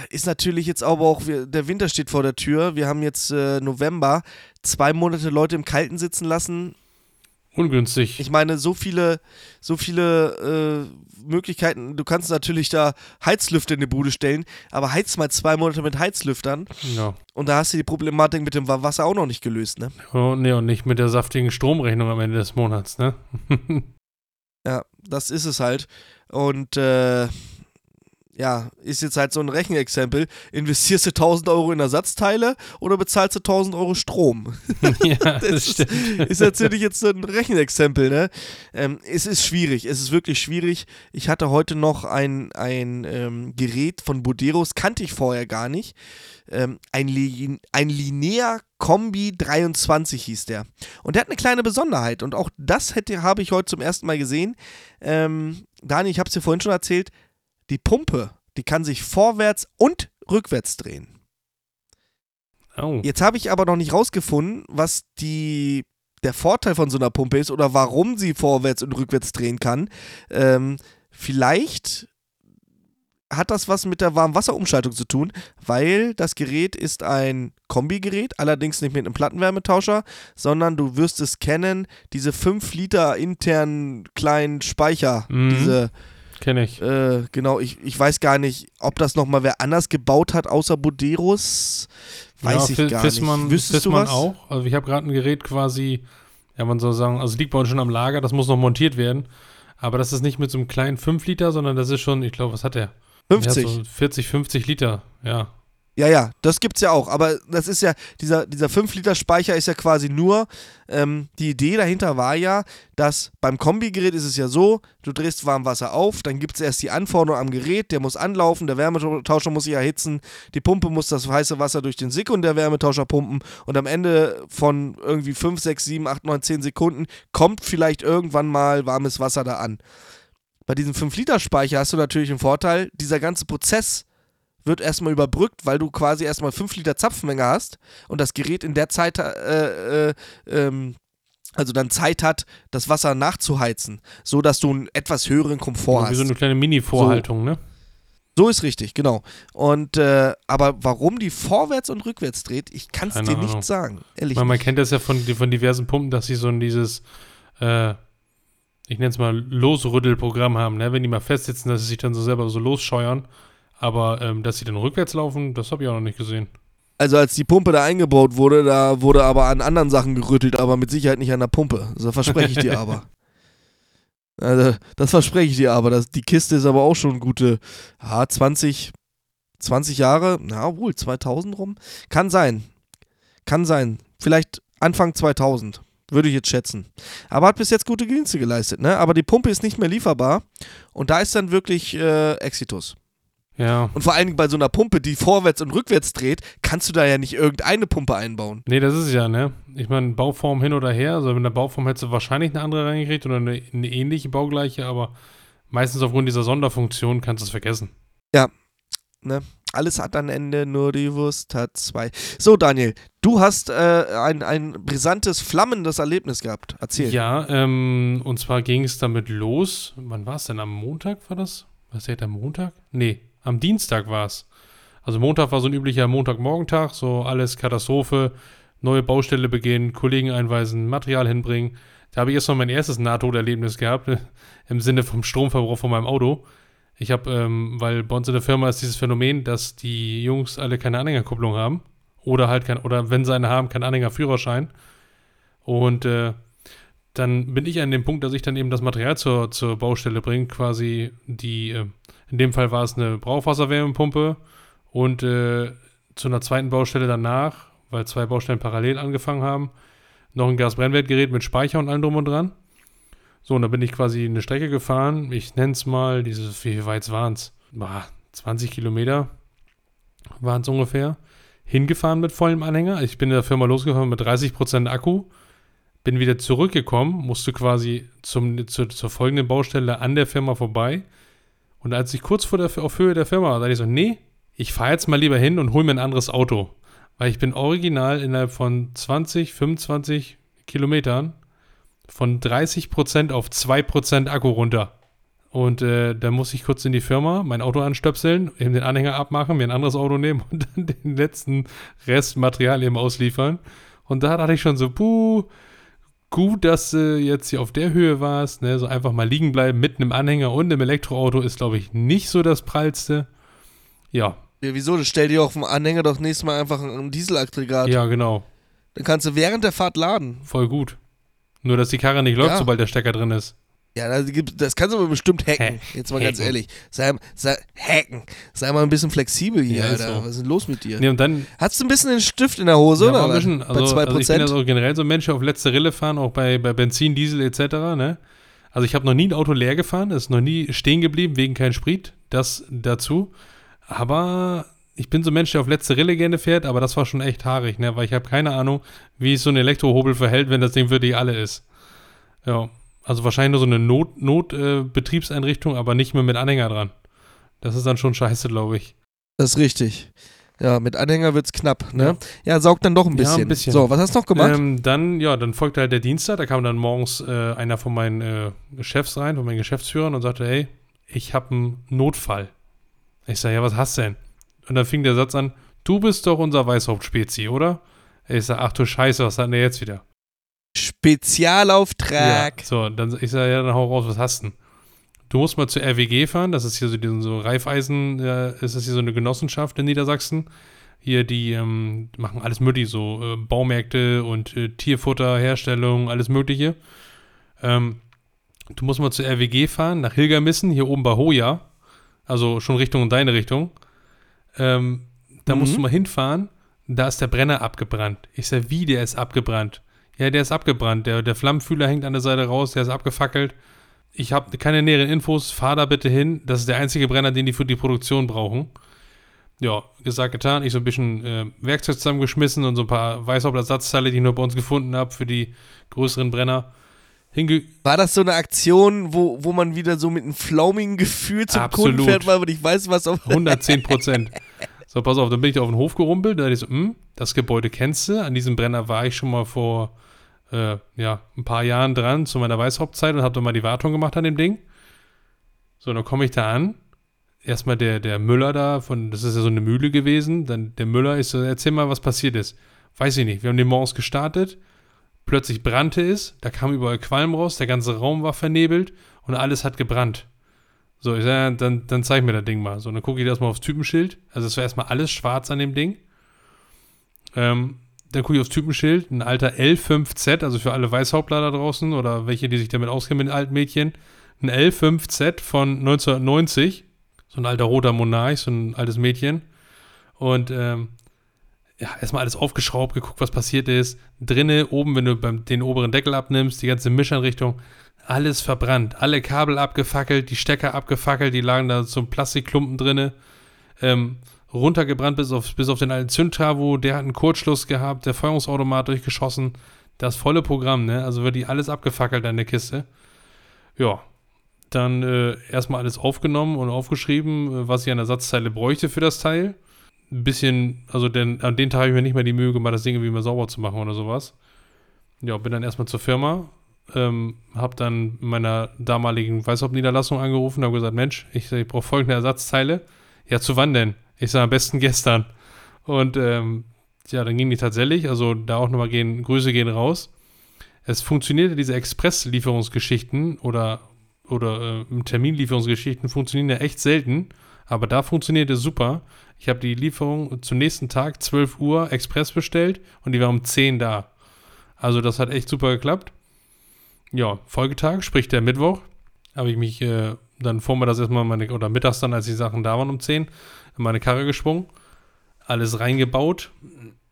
Ist natürlich jetzt aber auch, der Winter steht vor der Tür. Wir haben jetzt äh, November, zwei Monate Leute im Kalten sitzen lassen. Ungünstig. Ich meine, so viele, so viele äh, Möglichkeiten. Du kannst natürlich da Heizlüfter in die Bude stellen, aber heiz mal zwei Monate mit Heizlüftern ja. und da hast du die Problematik mit dem Wasser auch noch nicht gelöst, ne? Oh, nee, und nicht mit der saftigen Stromrechnung am Ende des Monats, ne? Ja, das ist es halt. Und äh, ja, ist jetzt halt so ein Rechenexempel. Investierst du 1000 Euro in Ersatzteile oder bezahlst du 1000 Euro Strom? ja, das, das ist, ist, natürlich jetzt so ein Rechenexempel, ne? Ähm, es ist schwierig, es ist wirklich schwierig. Ich hatte heute noch ein, ein ähm, Gerät von Boderos, kannte ich vorher gar nicht. Ähm, ein, Li ein Linear Kombi 23 hieß der. Und der hat eine kleine Besonderheit und auch das hätte, habe ich heute zum ersten Mal gesehen. Ähm, Dani, ich habe es dir vorhin schon erzählt, die Pumpe, die kann sich vorwärts und rückwärts drehen. Oh. Jetzt habe ich aber noch nicht rausgefunden, was die, der Vorteil von so einer Pumpe ist oder warum sie vorwärts und rückwärts drehen kann. Ähm, vielleicht hat das was mit der Warmwasserumschaltung zu tun, weil das Gerät ist ein Kombigerät, allerdings nicht mit einem Plattenwärmetauscher, sondern du wirst es kennen, diese 5 Liter internen kleinen Speicher, Mhm. diese Kenne ich. äh, genau, ich, ich weiß gar nicht, ob das nochmal wer anders gebaut hat, außer Boderos. Weiß ja, ich gar Fissmann, nicht. Wüsstest du Fissmann was? auch. Also ich habe gerade ein Gerät quasi, ja man soll sagen, also liegt bei uns schon am Lager, das muss noch montiert werden. Aber das ist nicht mit so einem kleinen 5 Liter, sondern das ist schon, ich glaube, was hat der? 50. Ja, so 40, 50 Liter, ja. Ja, ja, das gibt's ja auch. Aber das ist ja, dieser, dieser 5-Liter-Speicher ist ja quasi nur, ähm, die Idee dahinter war ja, dass beim Kombigerät ist es ja so, du drehst Warmwasser auf, dann gibt es erst die Anforderung am Gerät, der muss anlaufen, der Wärmetauscher muss sich erhitzen, die Pumpe muss das heiße Wasser durch den Sekundärwärmetauscher pumpen und am Ende von irgendwie 5, 6, 7, 8, 9, 10 Sekunden kommt vielleicht irgendwann mal warmes Wasser da an. Bei diesem 5-Liter-Speicher hast du natürlich einen Vorteil, dieser ganze Prozess wird erstmal überbrückt, weil du quasi erstmal 5 Liter Zapfmenge hast und das Gerät in der Zeit, äh, äh, ähm, also dann Zeit hat, das Wasser nachzuheizen, so dass du einen etwas höheren Komfort Wie hast. so eine kleine Mini-Vorhaltung, ne? So ist richtig, genau. Und äh, aber warum die vorwärts und rückwärts dreht, ich kann es dir Ahnung. nicht sagen. Ehrlich. Man, man kennt das ja von, von diversen Pumpen, dass sie so ein dieses, äh, ich nenne es mal Losrüttelprogramm haben, ne? Wenn die mal festsitzen, dass sie sich dann so selber so losscheuern. Aber ähm, dass sie dann rückwärts laufen, das habe ich auch noch nicht gesehen. Also als die Pumpe da eingebaut wurde, da wurde aber an anderen Sachen gerüttelt, aber mit Sicherheit nicht an der Pumpe. So verspreche ich dir aber. Also, das verspreche ich dir aber. Das, die Kiste ist aber auch schon gute ah, 20, 20 Jahre. Na wohl, 2000 rum. Kann sein. Kann sein. Vielleicht Anfang 2000. Würde ich jetzt schätzen. Aber hat bis jetzt gute Dienste geleistet, ne? Aber die Pumpe ist nicht mehr lieferbar. Und da ist dann wirklich äh, Exitus. Ja. Und vor allen Dingen bei so einer Pumpe, die vorwärts und rückwärts dreht, kannst du da ja nicht irgendeine Pumpe einbauen. Nee, das ist es ja, ne? Ich meine, Bauform hin oder her. Also mit der Bauform hättest du wahrscheinlich eine andere reingekriegt oder eine, eine ähnliche baugleiche, aber meistens aufgrund dieser Sonderfunktion kannst du es vergessen. Ne? Alles hat ein Ende, nur die Wurst hat zwei. So, Daniel, du hast äh, ein, ein brisantes, flammendes Erlebnis gehabt. Erzähl. Ja, ähm, und zwar ging es damit los. Wann war es denn? Am Montag war das? Was ist am Montag? Nee, am Dienstag war es. Also Montag war so ein üblicher Montagmorgentag, so alles Katastrophe, neue Baustelle beginnen, Kollegen einweisen, Material hinbringen. Da habe ich erst mal mein erstes Nahtoderlebnis gehabt, im Sinne vom Stromverbrauch von meinem Auto. Ich habe, ähm, weil bei uns in der Firma ist dieses Phänomen, dass die Jungs alle keine Anhängerkupplung haben. Oder halt kein, oder wenn sie eine haben, kein Anhängerführerschein. Und äh, dann bin ich an dem Punkt, dass ich dann eben das Material zur, zur Baustelle bringe, quasi die, äh, in dem Fall war es eine Brauchwasserwärmepumpe und äh, zu einer zweiten Baustelle danach, weil zwei Baustellen parallel angefangen haben, noch ein Gasbrennwertgerät mit Speicher und allem drum und dran. So, und da bin ich quasi eine Strecke gefahren. Ich nenne es mal, dieses, wie weit waren es? 20 Kilometer waren es ungefähr. Hingefahren mit vollem Anhänger. Ich bin in der Firma losgefahren mit 30% Akku. Bin wieder zurückgekommen, musste quasi zum, zu, zur folgenden Baustelle an der Firma vorbei. Und als ich kurz vor der, auf Höhe der Firma war, dachte ich so, nee, ich fahre jetzt mal lieber hin und hole mir ein anderes Auto. Weil ich bin original innerhalb von 20, 25 Kilometern von 30% auf 2% Akku runter. Und äh, da muss ich kurz in die Firma, mein Auto anstöpseln, eben den Anhänger abmachen, mir ein anderes Auto nehmen und dann den letzten Rest Material eben ausliefern. Und da dachte ich schon so, puh, gut, dass du jetzt hier auf der Höhe warst, ne? So einfach mal liegen bleiben, mitten im Anhänger und im Elektroauto ist, glaube ich, nicht so das Prallste. Ja. Ja, wieso? Stell dir auf dem Anhänger doch nächstes Mal einfach ein Dieselaggregat. Ja, genau. Dann kannst du während der Fahrt laden. Voll gut. Nur, dass die Karre nicht läuft, Ja. sobald der Stecker drin ist. Ja, das, gibt, das kannst du aber bestimmt hacken. Hä? Jetzt mal ganz Hacken. ehrlich. Sei, sei, hacken. Sei mal ein bisschen flexibel hier, Ja, Alter. so. Was ist denn los mit dir? Nee, und dann Hast du ein bisschen den Stift in der Hose, Ja, oder? ein bisschen, also, Bei 2%? also ich bin ja so generell so ein Mensch, auf letzte Rille fahren, auch bei, bei Benzin, Diesel etc. Ne? Also ich habe noch nie ein Auto leer gefahren, ist noch nie stehen geblieben wegen kein Sprit, das dazu. Aber ich bin so ein Mensch, der auf letzte Rille gerne fährt, aber das war schon echt haarig, ne? weil ich habe keine Ahnung, wie sich so ein Elektrohobel verhält, wenn das Ding wirklich alle ist. Ja, also wahrscheinlich nur so eine Not, Not äh, aber nicht mehr mit Anhänger dran. Das ist dann schon scheiße, glaube ich. das ist richtig. Ja, mit Anhänger wird's knapp, ne? Ja, saugt dann doch ein Ja, bisschen. ein bisschen. So, was hast du noch gemacht? Ähm, dann, ja, dann folgte halt der Dienstag, da kam dann morgens äh, einer von meinen äh, Chefs rein, von meinen Geschäftsführern und sagte, hey, ich habe einen Notfall. Ich sage, ja, was hast du denn? Und dann fing der Satz an, du bist doch unser Weißhauptspezi, oder? Ich sage, ach du Scheiße, was hat denn der jetzt wieder? Spezialauftrag. Ja, so, dann ich sage, ja, dann hau raus, was hast du denn? Du musst mal zur RWG fahren, das ist hier so, diesen, so Reifeisen, äh, ist das hier so eine Genossenschaft in Niedersachsen. Hier, die ähm, machen alles mögliche, so äh, Baumärkte und äh, Tierfutterherstellung, alles mögliche. Ähm, du musst mal zur RWG fahren, nach Hilgermissen, hier oben bei Hoja. Also schon Richtung in deine Richtung. Ähm, da musst Mhm. du mal hinfahren, da ist der Brenner abgebrannt. Ich sag, wie, der ist abgebrannt? Ja, der ist abgebrannt. Der, der Flammenfühler hängt an der Seite raus, der ist abgefackelt. Ich habe keine näheren Infos, fahr da bitte hin. Das ist der einzige Brenner, den die für die Produktion brauchen. Ja, gesagt, getan. Ich so ein bisschen äh, Werkzeug zusammengeschmissen und so ein paar Weißhauptersatzteile, die ich nur bei uns gefunden habe für die größeren Brenner. Hinge War das so eine Aktion, wo, wo man wieder so mit einem flaumigen Gefühl zum Absolut. Kunden fährt, weil man nicht weiß, was auf. 110 Prozent. So, pass auf, dann bin ich auf den Hof gerumpelt. Da dachte ich so, hm, das Gebäude kennst du. An diesem Brenner war ich schon mal vor äh, ja, ein paar Jahren dran zu meiner Weißhauptzeit und habe dann mal die Wartung gemacht an dem Ding. So, dann komme ich da an. Erstmal der, der Müller da, von, das ist ja so eine Mühle gewesen. Dann der Müller ist so, erzähl mal, was passiert ist. Weiß ich nicht. Wir haben den morgens gestartet. Plötzlich brannte es. Da kam überall Qualm raus. Der ganze Raum war vernebelt und alles hat gebrannt. So, ich sag, ja, dann, dann zeig mir das Ding mal. So, dann gucke ich erstmal aufs Typenschild. Also es war erstmal alles schwarz an dem Ding. Ähm, dann gucke ich aufs Typenschild, ein alter L5Z, also für alle Weißhauptler da draußen oder welche, die sich damit auskennen mit alten Mädchen. Ein L5Z von 1990. So ein alter roter Monarch, so ein altes Mädchen. Und ähm, ja, erstmal alles aufgeschraubt, geguckt, was passiert ist. Drinne, oben, wenn du beim, den oberen Deckel abnimmst, die ganze Mischeinrichtung, alles verbrannt. Alle Kabel abgefackelt, die Stecker abgefackelt, die lagen da so ein Plastikklumpen drinne. Ähm, runtergebrannt bis auf, bis auf den alten Zündtavo, der hat einen Kurzschluss gehabt, der Feuerungsautomat durchgeschossen. Das volle Programm, ne? Also wird die alles abgefackelt an der Kiste. Ja. Dann äh, erstmal alles aufgenommen und aufgeschrieben, äh, was ich an Ersatzteile bräuchte für das Teil. Ein bisschen, also denn, an den Tag habe ich mir nicht mehr die Mühe gemacht, das Ding irgendwie mal sauber zu machen oder sowas. Ja, bin dann erstmal zur Firma, ähm, habe dann in meiner damaligen Weißhaupt-Niederlassung angerufen, habe gesagt, Mensch, ich, ich brauche folgende Ersatzteile. Ja, zu wann denn? Ich sage am besten gestern. Und ähm, ja, dann ging die tatsächlich, also da auch nochmal gehen, Grüße gehen raus. Es funktionierte diese Express-Lieferungsgeschichten oder, oder äh, Terminlieferungsgeschichten funktionieren ja echt selten, aber da funktionierte super. Ich habe die Lieferung zum nächsten Tag, 12 Uhr, Express bestellt und die war um 10 da. Also das hat echt super geklappt. Ja, Folgetag, sprich der Mittwoch, habe ich mich äh, dann vormittags erstmal meine, oder mittags dann, als die Sachen da waren um 10, in meine Karre geschwungen, alles reingebaut,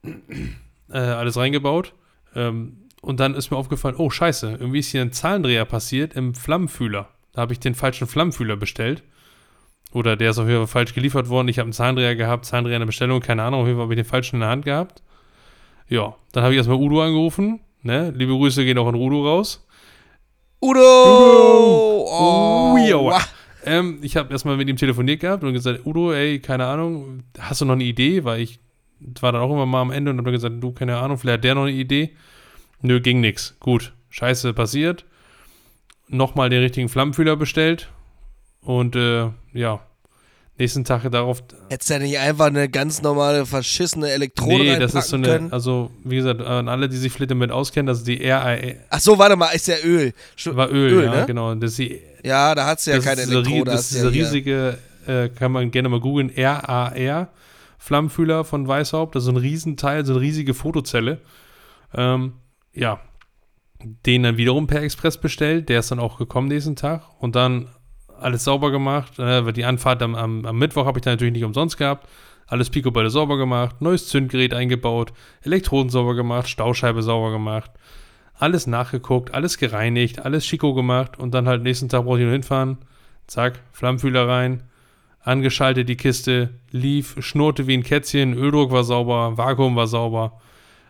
äh, alles reingebaut. Ähm, und dann ist mir aufgefallen, oh scheiße, irgendwie ist hier ein Zahlendreher passiert im Flammenfühler. Da habe ich den falschen Flammenfühler bestellt. Oder der ist auf jeden Fall falsch geliefert worden. Ich habe einen Zahlendreher gehabt, Zahlendreher in der Bestellung, keine Ahnung, auf jeden Fall habe ich den falschen in der Hand gehabt. Ja, dann habe ich erstmal Udo angerufen. Ne? Liebe Grüße gehen auch an Udo raus. Udo! Oh, Oh, ja. Ähm, ich habe erstmal mit ihm telefoniert gehabt und gesagt, Udo, ey, keine Ahnung, hast du noch eine Idee? Weil ich war dann auch immer mal am Ende und habe gesagt, du, keine Ahnung, vielleicht hat der noch eine Idee. Nö, ging nix. Gut, scheiße passiert. Nochmal den richtigen Flammenfühler bestellt und äh, ja, Nächsten Tag darauf. Hättest du ja nicht einfach eine ganz normale verschissene Elektrode Nee, das ist so eine, können? also wie gesagt, an alle, die sich vielleicht damit auskennen, das ist die RAE, Ach so, warte mal, ist ja Öl. War Öl, Öl, ja, ne? genau. Das ist, die, Ja, da hat sie ja keine diese, Elektrode. das ist ja hier. riesige, äh, kann man gerne mal googeln, RAR, Flammenfühler von Weishaupt, das ist so ein Riesenteil, so eine riesige Fotozelle. Ähm, ja, den dann wiederum per Express bestellt, der ist dann auch gekommen nächsten Tag und dann alles sauber gemacht. Äh, die Anfahrt am, am, am Mittwoch habe ich dann natürlich nicht umsonst gehabt. Alles Picobello sauber gemacht, neues Zündgerät eingebaut, Elektroden sauber gemacht, Stauscheibe sauber gemacht, alles nachgeguckt, alles gereinigt, alles Chico gemacht und dann halt nächsten Tag brauchte ich nur hinfahren. Zack, Flammenfühler rein, angeschaltet die Kiste, lief, schnurrte wie ein Kätzchen, Öldruck war sauber, Vakuum war sauber.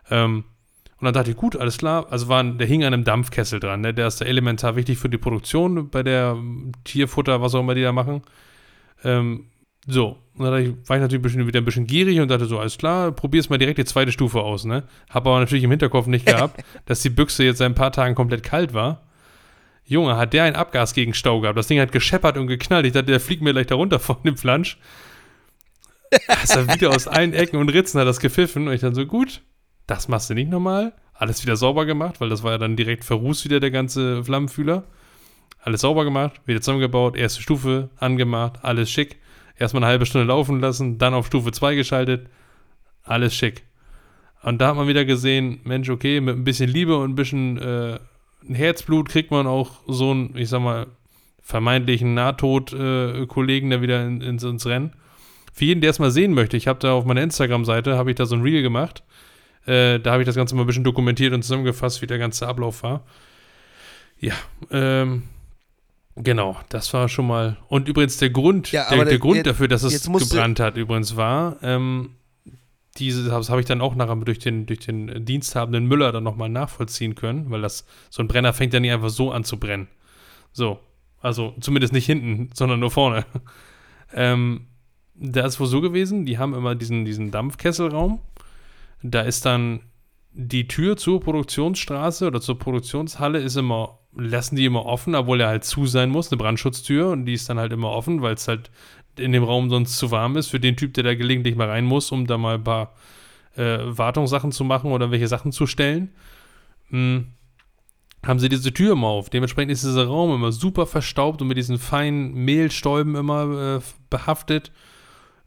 Ähm, und dann dachte ich, gut, alles klar. Also war, ein- der hing an einem Dampfkessel dran, ne? der ist da elementar wichtig für die Produktion bei der ähm, Tierfutter, was auch immer die da machen. Ähm, so, und dann ich, war ich natürlich ein bisschen, wieder ein bisschen gierig und dachte so, alles klar, probier's mal direkt die zweite Stufe aus, ne? Hab aber natürlich im Hinterkopf nicht gehabt, dass die Büchse jetzt seit ein paar Tagen komplett kalt war. Junge, hat der einen Abgas gegen Stau gehabt. Das Ding hat gescheppert und geknallt. Ich dachte, der fliegt mir gleich da runter von dem Flansch. Das war wieder aus allen Ecken und Ritzen hat das gepfiffen. Und ich dann so, gut, das machst du nicht nochmal. Alles wieder sauber gemacht, weil das war ja dann direkt verrußt wieder der ganze Flammenfühler. Alles sauber gemacht, wieder zusammengebaut, erste Stufe angemacht, alles schick. Erstmal eine halbe Stunde laufen lassen, dann auf Stufe 2 geschaltet, alles schick. Und da hat man wieder gesehen, Mensch, okay, mit ein bisschen Liebe und ein bisschen äh, Herzblut kriegt man auch so einen, ich sag mal, vermeintlichen Nahtod-Kollegen da wieder in, ins, ins Rennen. Für jeden, der es mal sehen möchte, ich habe da auf meiner Instagram-Seite, habe ich da so ein Reel gemacht. Äh, da habe ich das Ganze mal ein bisschen dokumentiert und zusammengefasst, wie der ganze Ablauf war. Ja, ähm, genau, das war schon mal. Und übrigens der Grund, Ja, der, der Grund jetzt- dafür, dass es gebrannt hat, übrigens war, ähm, diese, das habe ich dann auch nachher durch den, durch den diensthabenden Müller dann nochmal nachvollziehen können, weil das, so ein Brenner fängt ja nicht einfach so an zu brennen. So, also zumindest nicht hinten, sondern nur vorne. ähm, da ist wohl so gewesen, die haben immer diesen, diesen Dampfkesselraum. Da ist dann die Tür zur Produktionsstraße oder zur Produktionshalle ist immer, lassen die immer offen, obwohl er halt zu sein muss, eine Brandschutztür und die ist dann halt immer offen, weil es halt in dem Raum sonst zu warm ist für den Typ, der da gelegentlich mal rein muss, um da mal ein paar äh, Wartungssachen zu machen oder welche Sachen zu stellen. Hm, haben sie diese Tür immer auf. Dementsprechend ist dieser Raum immer super verstaubt und mit diesen feinen Mehlstäuben immer äh, behaftet.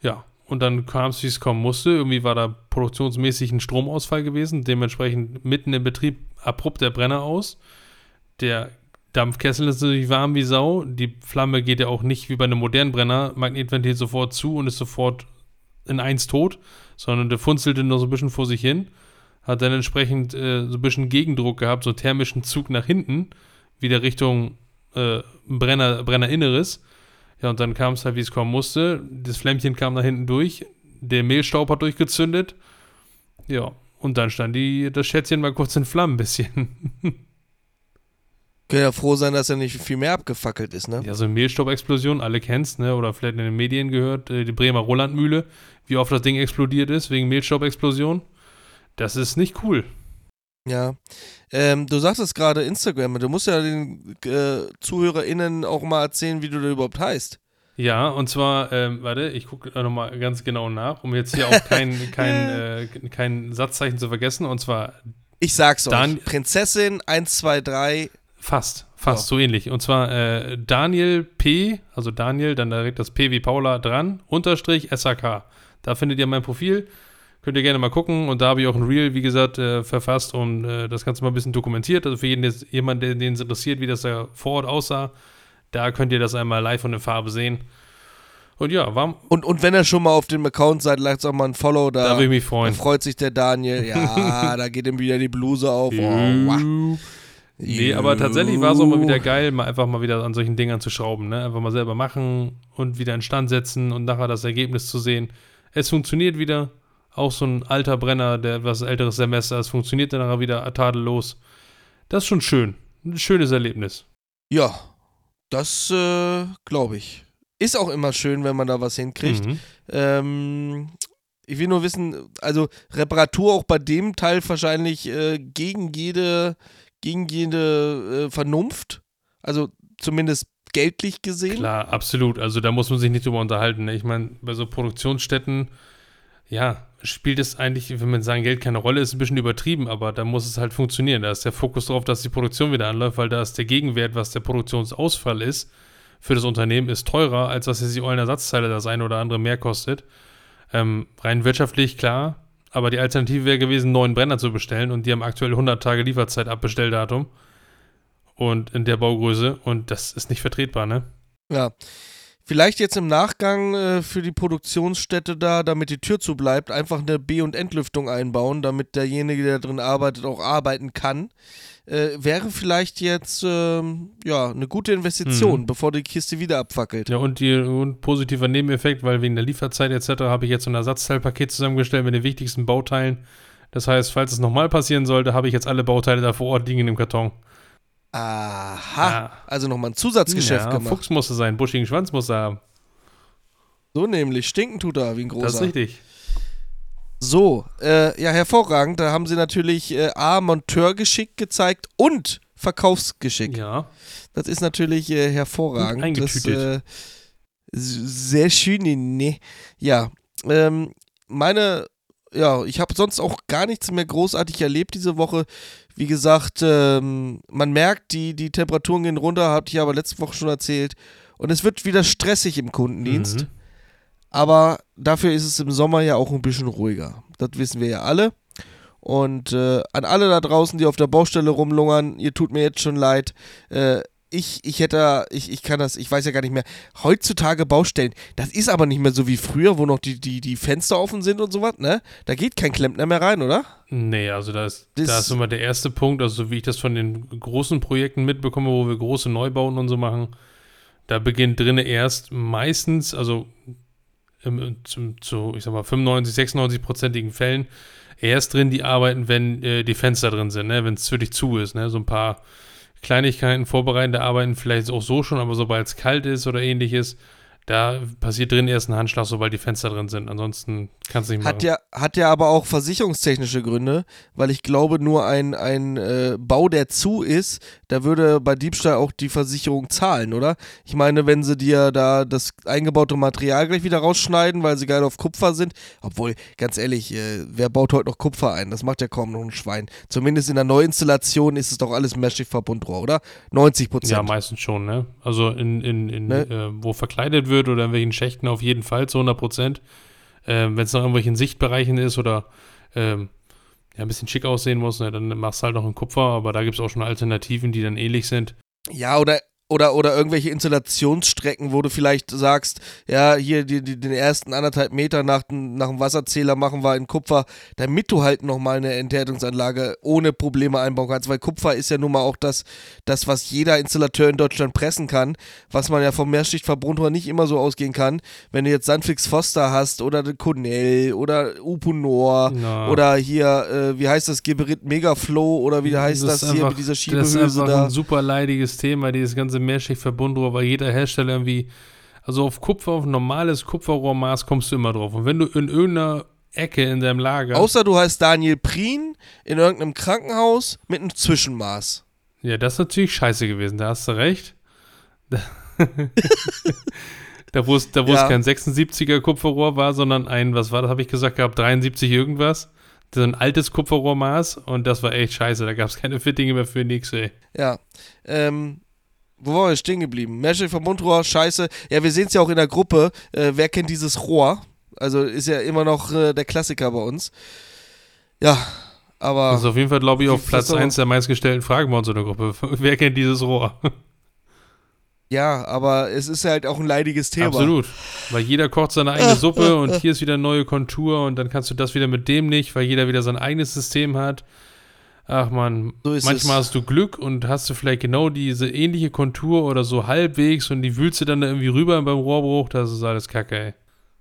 Ja, und dann kam es, wie es kommen musste. Irgendwie war da produktionsmäßig ein Stromausfall gewesen. Dementsprechend mitten im Betrieb abrupt der Brenner aus. Der Dampfkessel ist natürlich warm wie Sau. Die Flamme geht ja auch nicht wie bei einem modernen Brenner, Magnetventil sofort zu und ist sofort in eins tot, sondern der funzelte nur so ein bisschen vor sich hin. Hat dann entsprechend äh, so ein bisschen Gegendruck gehabt, so thermischen Zug nach hinten, wieder Richtung äh, Brenner, Brennerinneres. Ja, und dann kam es halt, wie es kommen musste. Das Flämmchen kam nach hinten durch. Der Mehlstaub hat durchgezündet. Ja, und dann stand die, das Schätzchen mal kurz in Flammen ein bisschen. Können ja froh sein, dass er nicht viel mehr abgefackelt ist, ne? Ja, so eine Mehlstaubexplosion, alle kennst, ne? Oder vielleicht in den Medien gehört, äh, die Bremer Rolandmühle, wie oft das Ding explodiert ist wegen Mehlstaubexplosion. Das ist nicht cool. Ja. Ähm, du sagtest gerade Instagram, du musst ja den äh, ZuhörerInnen auch mal erzählen, wie du da überhaupt heißt. Ja, und zwar, ähm, warte, ich gucke nochmal ganz genau nach, um jetzt hier auch kein, kein, äh, kein Satzzeichen zu vergessen. Und zwar Ich sag's Dan- euch. Prinzessin 123. fast, fast so ähnlich. Und zwar äh, Daniel P., also Daniel, dann direkt das P wie Paula dran, Unterstrich SAK. Da findet ihr mein Profil. Könnt ihr gerne mal gucken. Und da habe ich auch ein Reel, wie gesagt, äh, verfasst und äh, das Ganze mal ein bisschen dokumentiert. Also für jeden, der- jemand, der den es interessiert, wie das da vor Ort aussah, da könnt ihr das einmal live und in Farbe sehen. Und ja, war, Und, und wenn ihr schon mal auf dem Account seid, lasst auch mal ein Follow da. da würde ich mich Da freuen. freut sich der Daniel. Ja, da geht ihm wieder die Bluse auf. Oh, wow. Nee, aber tatsächlich war es auch mal wieder geil, mal einfach mal wieder an solchen Dingern zu schrauben, ne? Einfach mal selber machen und wieder in Stand setzen und nachher das Ergebnis zu sehen. Es funktioniert wieder. Auch so ein alter Brenner, der etwas älteres Semester, es funktioniert dann nachher wieder tadellos. Das ist schon schön. Ein schönes Erlebnis. Ja, das äh, glaube ich. Ist auch immer schön, wenn man da was hinkriegt. Mhm. Ähm, ich will nur wissen, also Reparatur auch bei dem Teil wahrscheinlich äh, gegen jede, gegen jede äh, Vernunft. Also zumindest geldlich gesehen. Klar, absolut. Also da muss man sich nicht drüber unterhalten. Ne? Ich meine, bei so Produktionsstätten, ja, spielt es eigentlich, wenn man sagen, Geld keine Rolle, ist ein bisschen übertrieben, aber da muss es halt funktionieren. Da ist der Fokus darauf, dass die Produktion wieder anläuft, weil da ist der Gegenwert, was der Produktionsausfall ist, für das Unternehmen ist teurer, als dass jetzt die Eulenersatzteile das eine oder andere mehr kostet. Ähm, rein wirtschaftlich, klar, aber die Alternative wäre gewesen, neuen Brenner zu bestellen und die haben aktuell 100 Tage Lieferzeit Abbestelldatum und in der Baugröße und das ist nicht vertretbar, ne? Ja. Vielleicht jetzt im Nachgang äh, für die Produktionsstätte da, damit die Tür zu bleibt, einfach eine B- und Entlüftung einbauen, damit derjenige, der drin arbeitet, auch arbeiten kann. Äh, wäre vielleicht jetzt ähm, ja eine gute Investition, Mhm. bevor die Kiste wieder abfackelt. Ja, und, die, und positiver Nebeneffekt, weil wegen der Lieferzeit etc. habe ich jetzt so ein Ersatzteilpaket zusammengestellt mit den wichtigsten Bauteilen. Das heißt, falls es nochmal passieren sollte, habe ich jetzt alle Bauteile da vor Ort liegen in dem Karton. Aha. Ja. Also nochmal ein Zusatzgeschäft ja, gemacht. Fuchs muss er sein, buschigen Schwanz muss er haben. So nämlich, stinken tut er wie ein großer. Das ist richtig. So, äh, ja, hervorragend. Da haben sie natürlich äh, A, Monteurgeschick gezeigt und Verkaufsgeschick. Ja. Das ist natürlich äh, hervorragend. Und Das, eingetütet. äh, s- sehr schön, ne. Ja, ähm, meine, ja, ich habe sonst auch gar nichts mehr großartig erlebt diese Woche. Wie gesagt, ähm, man merkt, die, die Temperaturen gehen runter, hatte ich aber letzte Woche schon erzählt. Und es wird wieder stressig im Kundendienst. Mhm. Aber dafür ist es im Sommer ja auch ein bisschen ruhiger. Das wissen wir ja alle. Und äh, an alle da draußen, die auf der Baustelle rumlungern, ihr tut mir jetzt schon leid. Äh, ich, ich hätte, ich, ich kann das, ich weiß ja gar nicht mehr. Heutzutage Baustellen, das ist aber nicht mehr so wie früher, wo noch die, die, die Fenster offen sind und sowas, ne? Da geht kein Klempner mehr rein, oder? Nee, also da ist, Das- da ist immer der erste Punkt, also so wie ich das von den großen Projekten mitbekomme, wo wir große Neubauten und so machen, da beginnt drinnen erst meistens, also im, zum, zu, ich sag mal, 95, 96-prozentigen Fällen erst drin die arbeiten, wenn äh, die Fenster drin sind, ne? wenn es wirklich zu ist, ne? so ein paar Kleinigkeiten, vorbereitende Arbeiten vielleicht auch so schon, aber sobald es kalt ist oder ähnliches, da passiert drin erst ein Handschlag, sobald die Fenster drin sind. Ansonsten kannst du nicht machen. Hat ja, hat ja aber auch versicherungstechnische Gründe, weil ich glaube, nur ein, ein äh, Bau, der zu ist, da würde bei Diebstahl auch die Versicherung zahlen, oder? Ich meine, wenn sie dir da das eingebaute Material gleich wieder rausschneiden, weil sie geil auf Kupfer sind, obwohl, ganz ehrlich, äh, wer baut heute noch Kupfer ein? Das macht ja kaum noch ein Schwein. Zumindest in der Neuinstallation ist es doch alles Mesh-Verbundrohr, oder? 90 Prozent. Ja, meistens schon, ne? Also in, in, in Ne? äh, wo verkleidet wird oder in welchen Schächten auf jeden Fall zu 100 Prozent. Ähm, Wenn es noch irgendwelchen Sichtbereichen ist oder ähm, ja, ein bisschen schick aussehen muss, ne, dann machst du halt noch in Kupfer, aber da gibt es auch schon Alternativen, die dann ähnlich sind. Ja, oder, oder, oder irgendwelche Installationsstrecken, wo du vielleicht sagst, ja, hier die, die, den ersten anderthalb Meter nach, dem- nach dem Wasserzähler machen wir in Kupfer, damit du halt nochmal eine Enthärtungsanlage ohne Probleme einbauen kannst, weil Kupfer ist ja nun mal auch das, das, was jeder Installateur in Deutschland pressen kann, was man ja vom Mehrschichtverbundrohr nicht immer so ausgehen kann. Wenn du jetzt Sandfix Foster hast oder den Cornell oder Upunor Ja. oder hier, äh, wie heißt das, Geberit Megaflow oder wie heißt das, hier einfach- mit dieser Das ist Schiebehülse einfach da. ein super leidiges Thema, dieses ganze Mehrschicht-Verbundrohr, weil jeder Hersteller irgendwie, also auf Kupfer, auf normales Kupferrohrmaß kommst du immer drauf. Und wenn du in irgendeiner Ecke in deinem Lager, Außer du heißt Daniel Prien in irgendeinem Krankenhaus mit einem Zwischenmaß. ja, das ist natürlich scheiße gewesen, da hast du recht. Da, wo es, da, wo Ja. es kein 76er Kupferrohr war, sondern ein, was war das, habe ich gesagt gehabt, 73 irgendwas. So ein altes Kupferrohrmaß und das war echt scheiße. Da gab es keine Fittinge mehr für nix, ey. Ja. Ähm, wo waren wir stehen geblieben? Mehrstück Verbundrohr, scheiße. Ja, wir sehen es ja auch in der Gruppe. Äh, wer kennt dieses Rohr? Also ist ja immer noch äh, der Klassiker bei uns. Ja, aber. Das ist auf jeden Fall, glaube ich, auf Platz was- 1 der meistgestellten Fragen bei uns in der Gruppe. Wer kennt dieses Rohr? ja, aber es ist halt auch ein leidiges Thema. Absolut. Weil jeder kocht seine eigene Suppe und hier ist wieder neue Kontur und dann kannst du das wieder mit dem nicht, weil jeder wieder sein eigenes System hat. Ach man, So manchmal es. hast du Glück und hast du vielleicht genau diese ähnliche Kontur oder so halbwegs und die wühlst du dann da irgendwie rüber beim Rohrbruch, das ist alles Kacke, ey.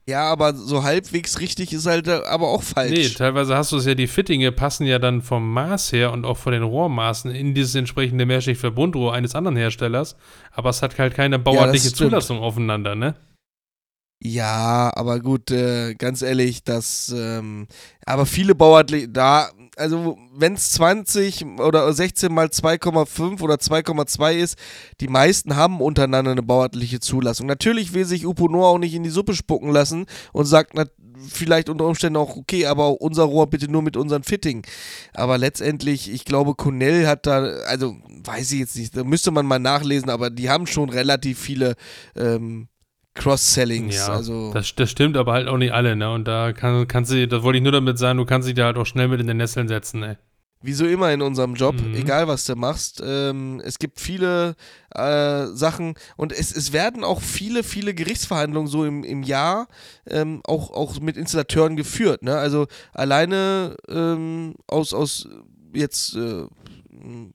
Ja, aber so halbwegs richtig ist halt äh, aber auch falsch. Nee, teilweise hast du es ja, die Fittinge passen ja dann vom Maß her und auch von den Rohrmaßen in dieses entsprechende Mehrschicht-Verbundrohr eines anderen Herstellers, aber es hat halt keine bauartliche stimmt. Zulassung aufeinander, ne? Ja, aber gut, äh, ganz ehrlich, das, ähm, aber viele Bauathleten, da, also wenn es 20 oder 16 mal 2,5 oder 2,2 ist, die meisten haben untereinander eine bauathletische Zulassung. Natürlich will sich Uponor auch nicht in die Suppe spucken lassen und sagt na, vielleicht unter Umständen auch, okay, aber unser Rohr bitte nur mit unseren Fitting. Aber letztendlich, ich glaube, Cornell hat da, also weiß ich jetzt nicht, da müsste man mal nachlesen, aber die haben schon relativ viele ähm, Cross-Sellings. Ja, also das, das stimmt, aber halt auch nicht alle, ne? Und da kann, kannst du, das wollte ich nur damit sagen, du kannst dich da halt auch schnell mit in den Nesseln setzen, ey. wie so immer in unserem Job, Mhm. egal was du machst. Ähm, es gibt viele äh, Sachen und es, es werden auch viele, viele Gerichtsverhandlungen so im, im Jahr ähm, auch, auch mit Installateuren geführt. Ne? Also alleine ähm, aus, aus jetzt äh,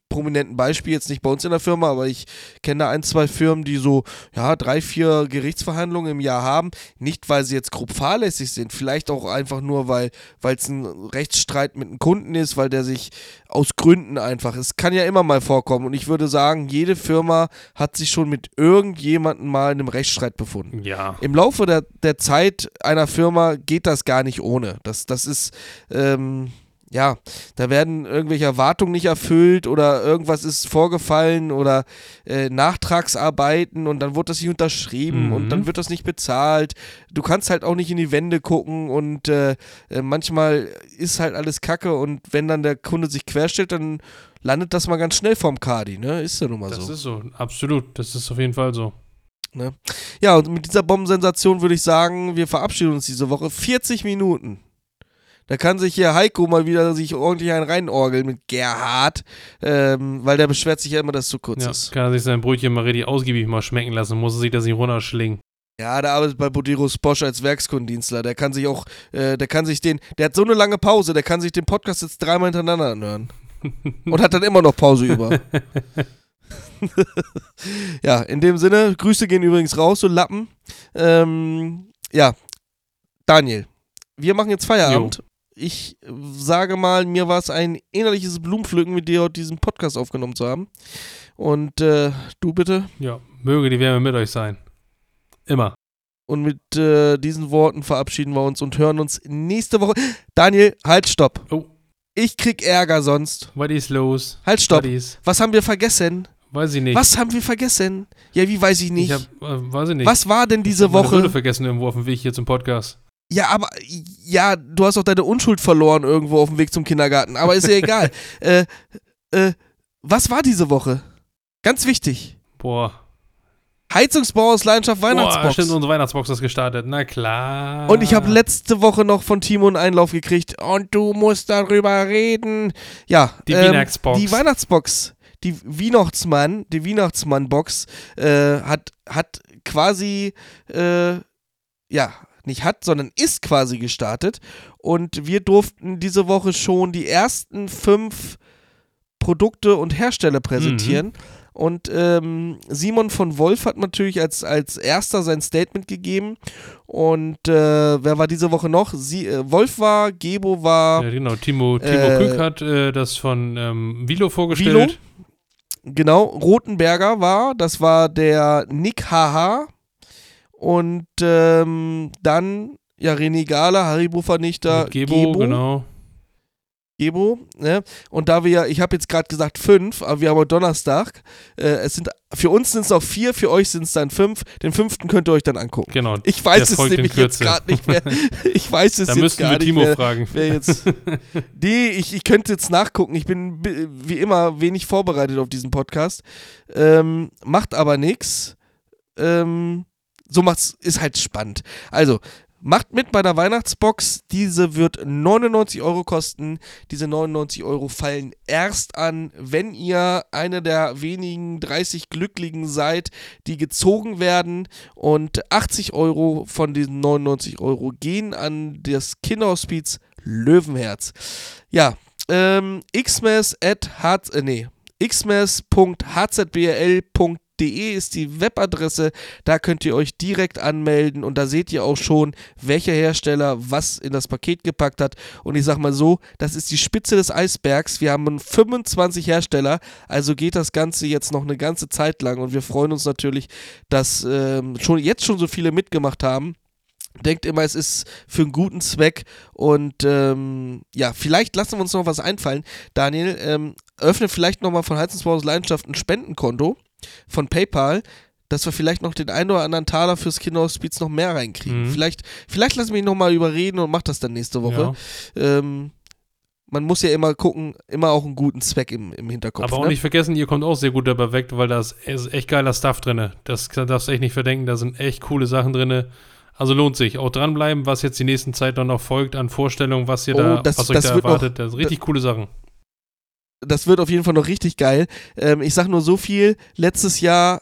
prominenten Beispiel, jetzt nicht bei uns in der Firma, aber ich kenne da ein, zwei Firmen, die so, ja, drei, vier Gerichtsverhandlungen im Jahr haben. Nicht, weil sie jetzt grob fahrlässig sind, vielleicht auch einfach nur, weil es ein Rechtsstreit mit einem Kunden ist, weil der sich aus Gründen einfach, es kann ja immer mal vorkommen und ich würde sagen, jede Firma hat sich schon mit irgendjemandem mal in einem Rechtsstreit befunden. Ja. Im Laufe der, der Zeit einer Firma geht das gar nicht ohne. Das, das ist, ähm, ja, da werden irgendwelche Erwartungen nicht erfüllt oder irgendwas ist vorgefallen oder äh, Nachtragsarbeiten und dann wird das nicht unterschrieben Mhm. und dann wird das nicht bezahlt. Du kannst halt auch nicht in die Wände gucken und äh, äh, manchmal ist halt alles Kacke und wenn dann der Kunde sich querstellt, dann landet das mal ganz schnell vorm Kadi, ne? Ist ja nun mal Das so. ist so, absolut. Das ist auf jeden Fall so. Ja, und mit dieser Bombensensation würde ich sagen, wir verabschieden uns diese Woche. 40 Minuten. Da kann sich hier Heiko mal wieder sich ordentlich einen reinorgeln mit Gerhard, ähm, weil der beschwert sich ja immer, dass es zu kurz Ja, ist. kann er sich sein Brötchen mal richtig ausgiebig mal schmecken lassen, muss er sich das nicht runterschlingen. Ja, der arbeitet bei Bodiros Bosch als Werkskundendienstler. Der kann sich auch, äh, der kann sich den, der hat so eine lange Pause, der kann sich den Podcast jetzt dreimal hintereinander anhören. Und hat dann immer noch Pause über. ja, in dem Sinne, Grüße gehen übrigens raus, so Lappen. Ähm, ja, Daniel, wir machen jetzt Feierabend. Ich sage mal, mir war es ein innerliches Blumenpflücken, mit dir heute diesen Podcast aufgenommen zu haben. Und äh, du bitte? Ja, möge die Wärme mit euch sein. Immer. Und mit äh, diesen Worten verabschieden wir uns und hören uns nächste Woche. Daniel, halt, stopp. Oh. Ich krieg Ärger sonst. Was ist los? Halt, stopp. Was haben wir vergessen? Weiß ich nicht. Was haben wir vergessen? Ja, wie weiß ich nicht? Ich hab, äh, weiß ich nicht. Was war denn diese Ich hab meine Brille Woche? vergessen irgendwo auf dem Weg hier zum Podcast. Ja, aber ja, du hast auch deine Unschuld verloren irgendwo auf dem Weg zum Kindergarten. Aber ist ja egal. äh, äh, was war diese Woche? Ganz wichtig. Boah. Heizungsbau aus Leidenschaft Boah, Weihnachtsbox. stimmt, unsere Weihnachtsbox ist gestartet. Na klar. Und ich habe letzte Woche noch von Timo einen Einlauf gekriegt. Und du musst darüber reden. Ja, Die ähm, Weihnachtsbox. Die Weihnachtsbox. Die Weihnachtsmann, die Weihnachtsmann-Box äh, hat, hat quasi, äh, ja, nicht hat, sondern ist quasi gestartet. Und wir durften diese Woche schon die ersten fünf Produkte und Hersteller präsentieren. Und ähm, Simon von Wolf hat natürlich als, als erster sein Statement gegeben. Und äh, wer war diese Woche noch? Sie, äh, Wolf war, Gebo war, Ja, genau. Timo, Timo Äh, Kück hat äh, das von ähm, Vilo vorgestellt. genau, Rotenberger war, das war der Nick Haha. Und ähm, dann, ja, René Gala, Haribo-Vernichter, Mit Gebo, genau. Gebo, ne? Und da wir ja, ich habe jetzt gerade gesagt fünf, aber wir haben heute Donnerstag. Äh, es sind für uns sind es noch vier, für euch sind es dann fünf. Den fünften könnt ihr euch dann angucken. Genau. Ich weiß es nämlich jetzt gerade nicht mehr. Ich weiß es Da jetzt gar nicht Timo mehr. fragen. Wer jetzt. Nee, ich, ich könnte jetzt nachgucken. Ich bin bi- wie immer wenig vorbereitet auf diesen Podcast. Ähm, macht aber nichts. Ähm, so macht's, ist halt spannend. Also, macht mit bei der Weihnachtsbox. Diese wird 99 Euro kosten. Diese 99 Euro fallen erst an, wenn ihr eine der wenigen 30 Glücklichen seid, die gezogen werden. Und 80 Euro von diesen 99 Euro gehen an das Kinderhospiz Löwenherz. Ja, ähm, xmas at hz, äh, nee, xmas.hzbl.de ist die Webadresse. Da könnt ihr euch direkt anmelden und da seht ihr auch schon, welcher Hersteller was in das Paket gepackt hat. Und ich sag mal so, das ist die Spitze des Eisbergs. Wir haben 25 Hersteller, also geht das Ganze jetzt noch eine ganze Zeit lang und wir freuen uns natürlich, dass ähm, schon jetzt schon so viele mitgemacht haben. denkt immer, es ist für einen guten Zweck. Und ähm, ja, vielleicht lassen wir uns noch was einfallen. Daniel, ähm, öffne vielleicht nochmal von Heizungsbau aus Leidenschaft ein Spendenkonto von PayPal, dass wir vielleicht noch den einen oder anderen Taler fürs Kinderhospiz noch mehr reinkriegen. Mhm. Vielleicht, vielleicht lassen wir mich nochmal überreden und mach das dann nächste Woche. Ähm, man muss ja immer gucken, immer auch einen guten Zweck im, im Hinterkopf. Aber auch ne? nicht vergessen, ihr kommt auch sehr gut dabei weg, weil da ist ist echt geiler Stuff drin. Das darfst du echt nicht verdenken, da sind echt coole Sachen drin. Also lohnt sich. Auch dranbleiben, was jetzt die nächsten Zeit dann noch folgt an Vorstellungen, was ihr Oh, da, das- was euch da wird noch- erwartet. das sind richtig coole Sachen. Das wird auf jeden Fall noch richtig geil. Ähm, ich sag nur so viel, letztes Jahr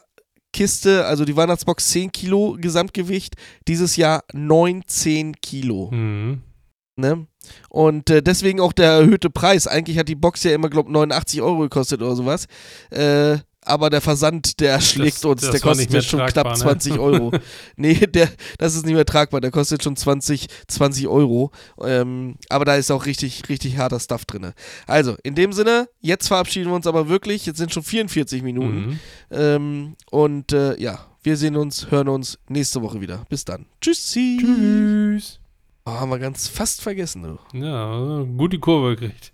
Kiste, also die Weihnachtsbox 10 Kilo Gesamtgewicht, dieses Jahr 19 Kilo. Mhm. Ne? Und äh, deswegen auch der erhöhte Preis. Eigentlich hat die Box ja immer, glaube 89 Euro gekostet oder sowas. Äh, aber der Versand, der schlägt Das- uns, das der kostet jetzt schon tragbar, knapp ne? 20 Euro. nee, der, das ist nicht mehr tragbar, der kostet schon 20, 20 Euro. Ähm, aber da ist auch richtig, richtig harter Stuff drin. Also, in dem Sinne, jetzt verabschieden wir uns aber wirklich. Jetzt sind schon 44 Minuten. Mhm. Ähm, und äh, ja, wir sehen uns, hören uns nächste Woche wieder. Bis dann. Tschüssi. Tschüss. Oh, haben wir ganz fast vergessen, du. Ja, gut die Kurve gekriegt.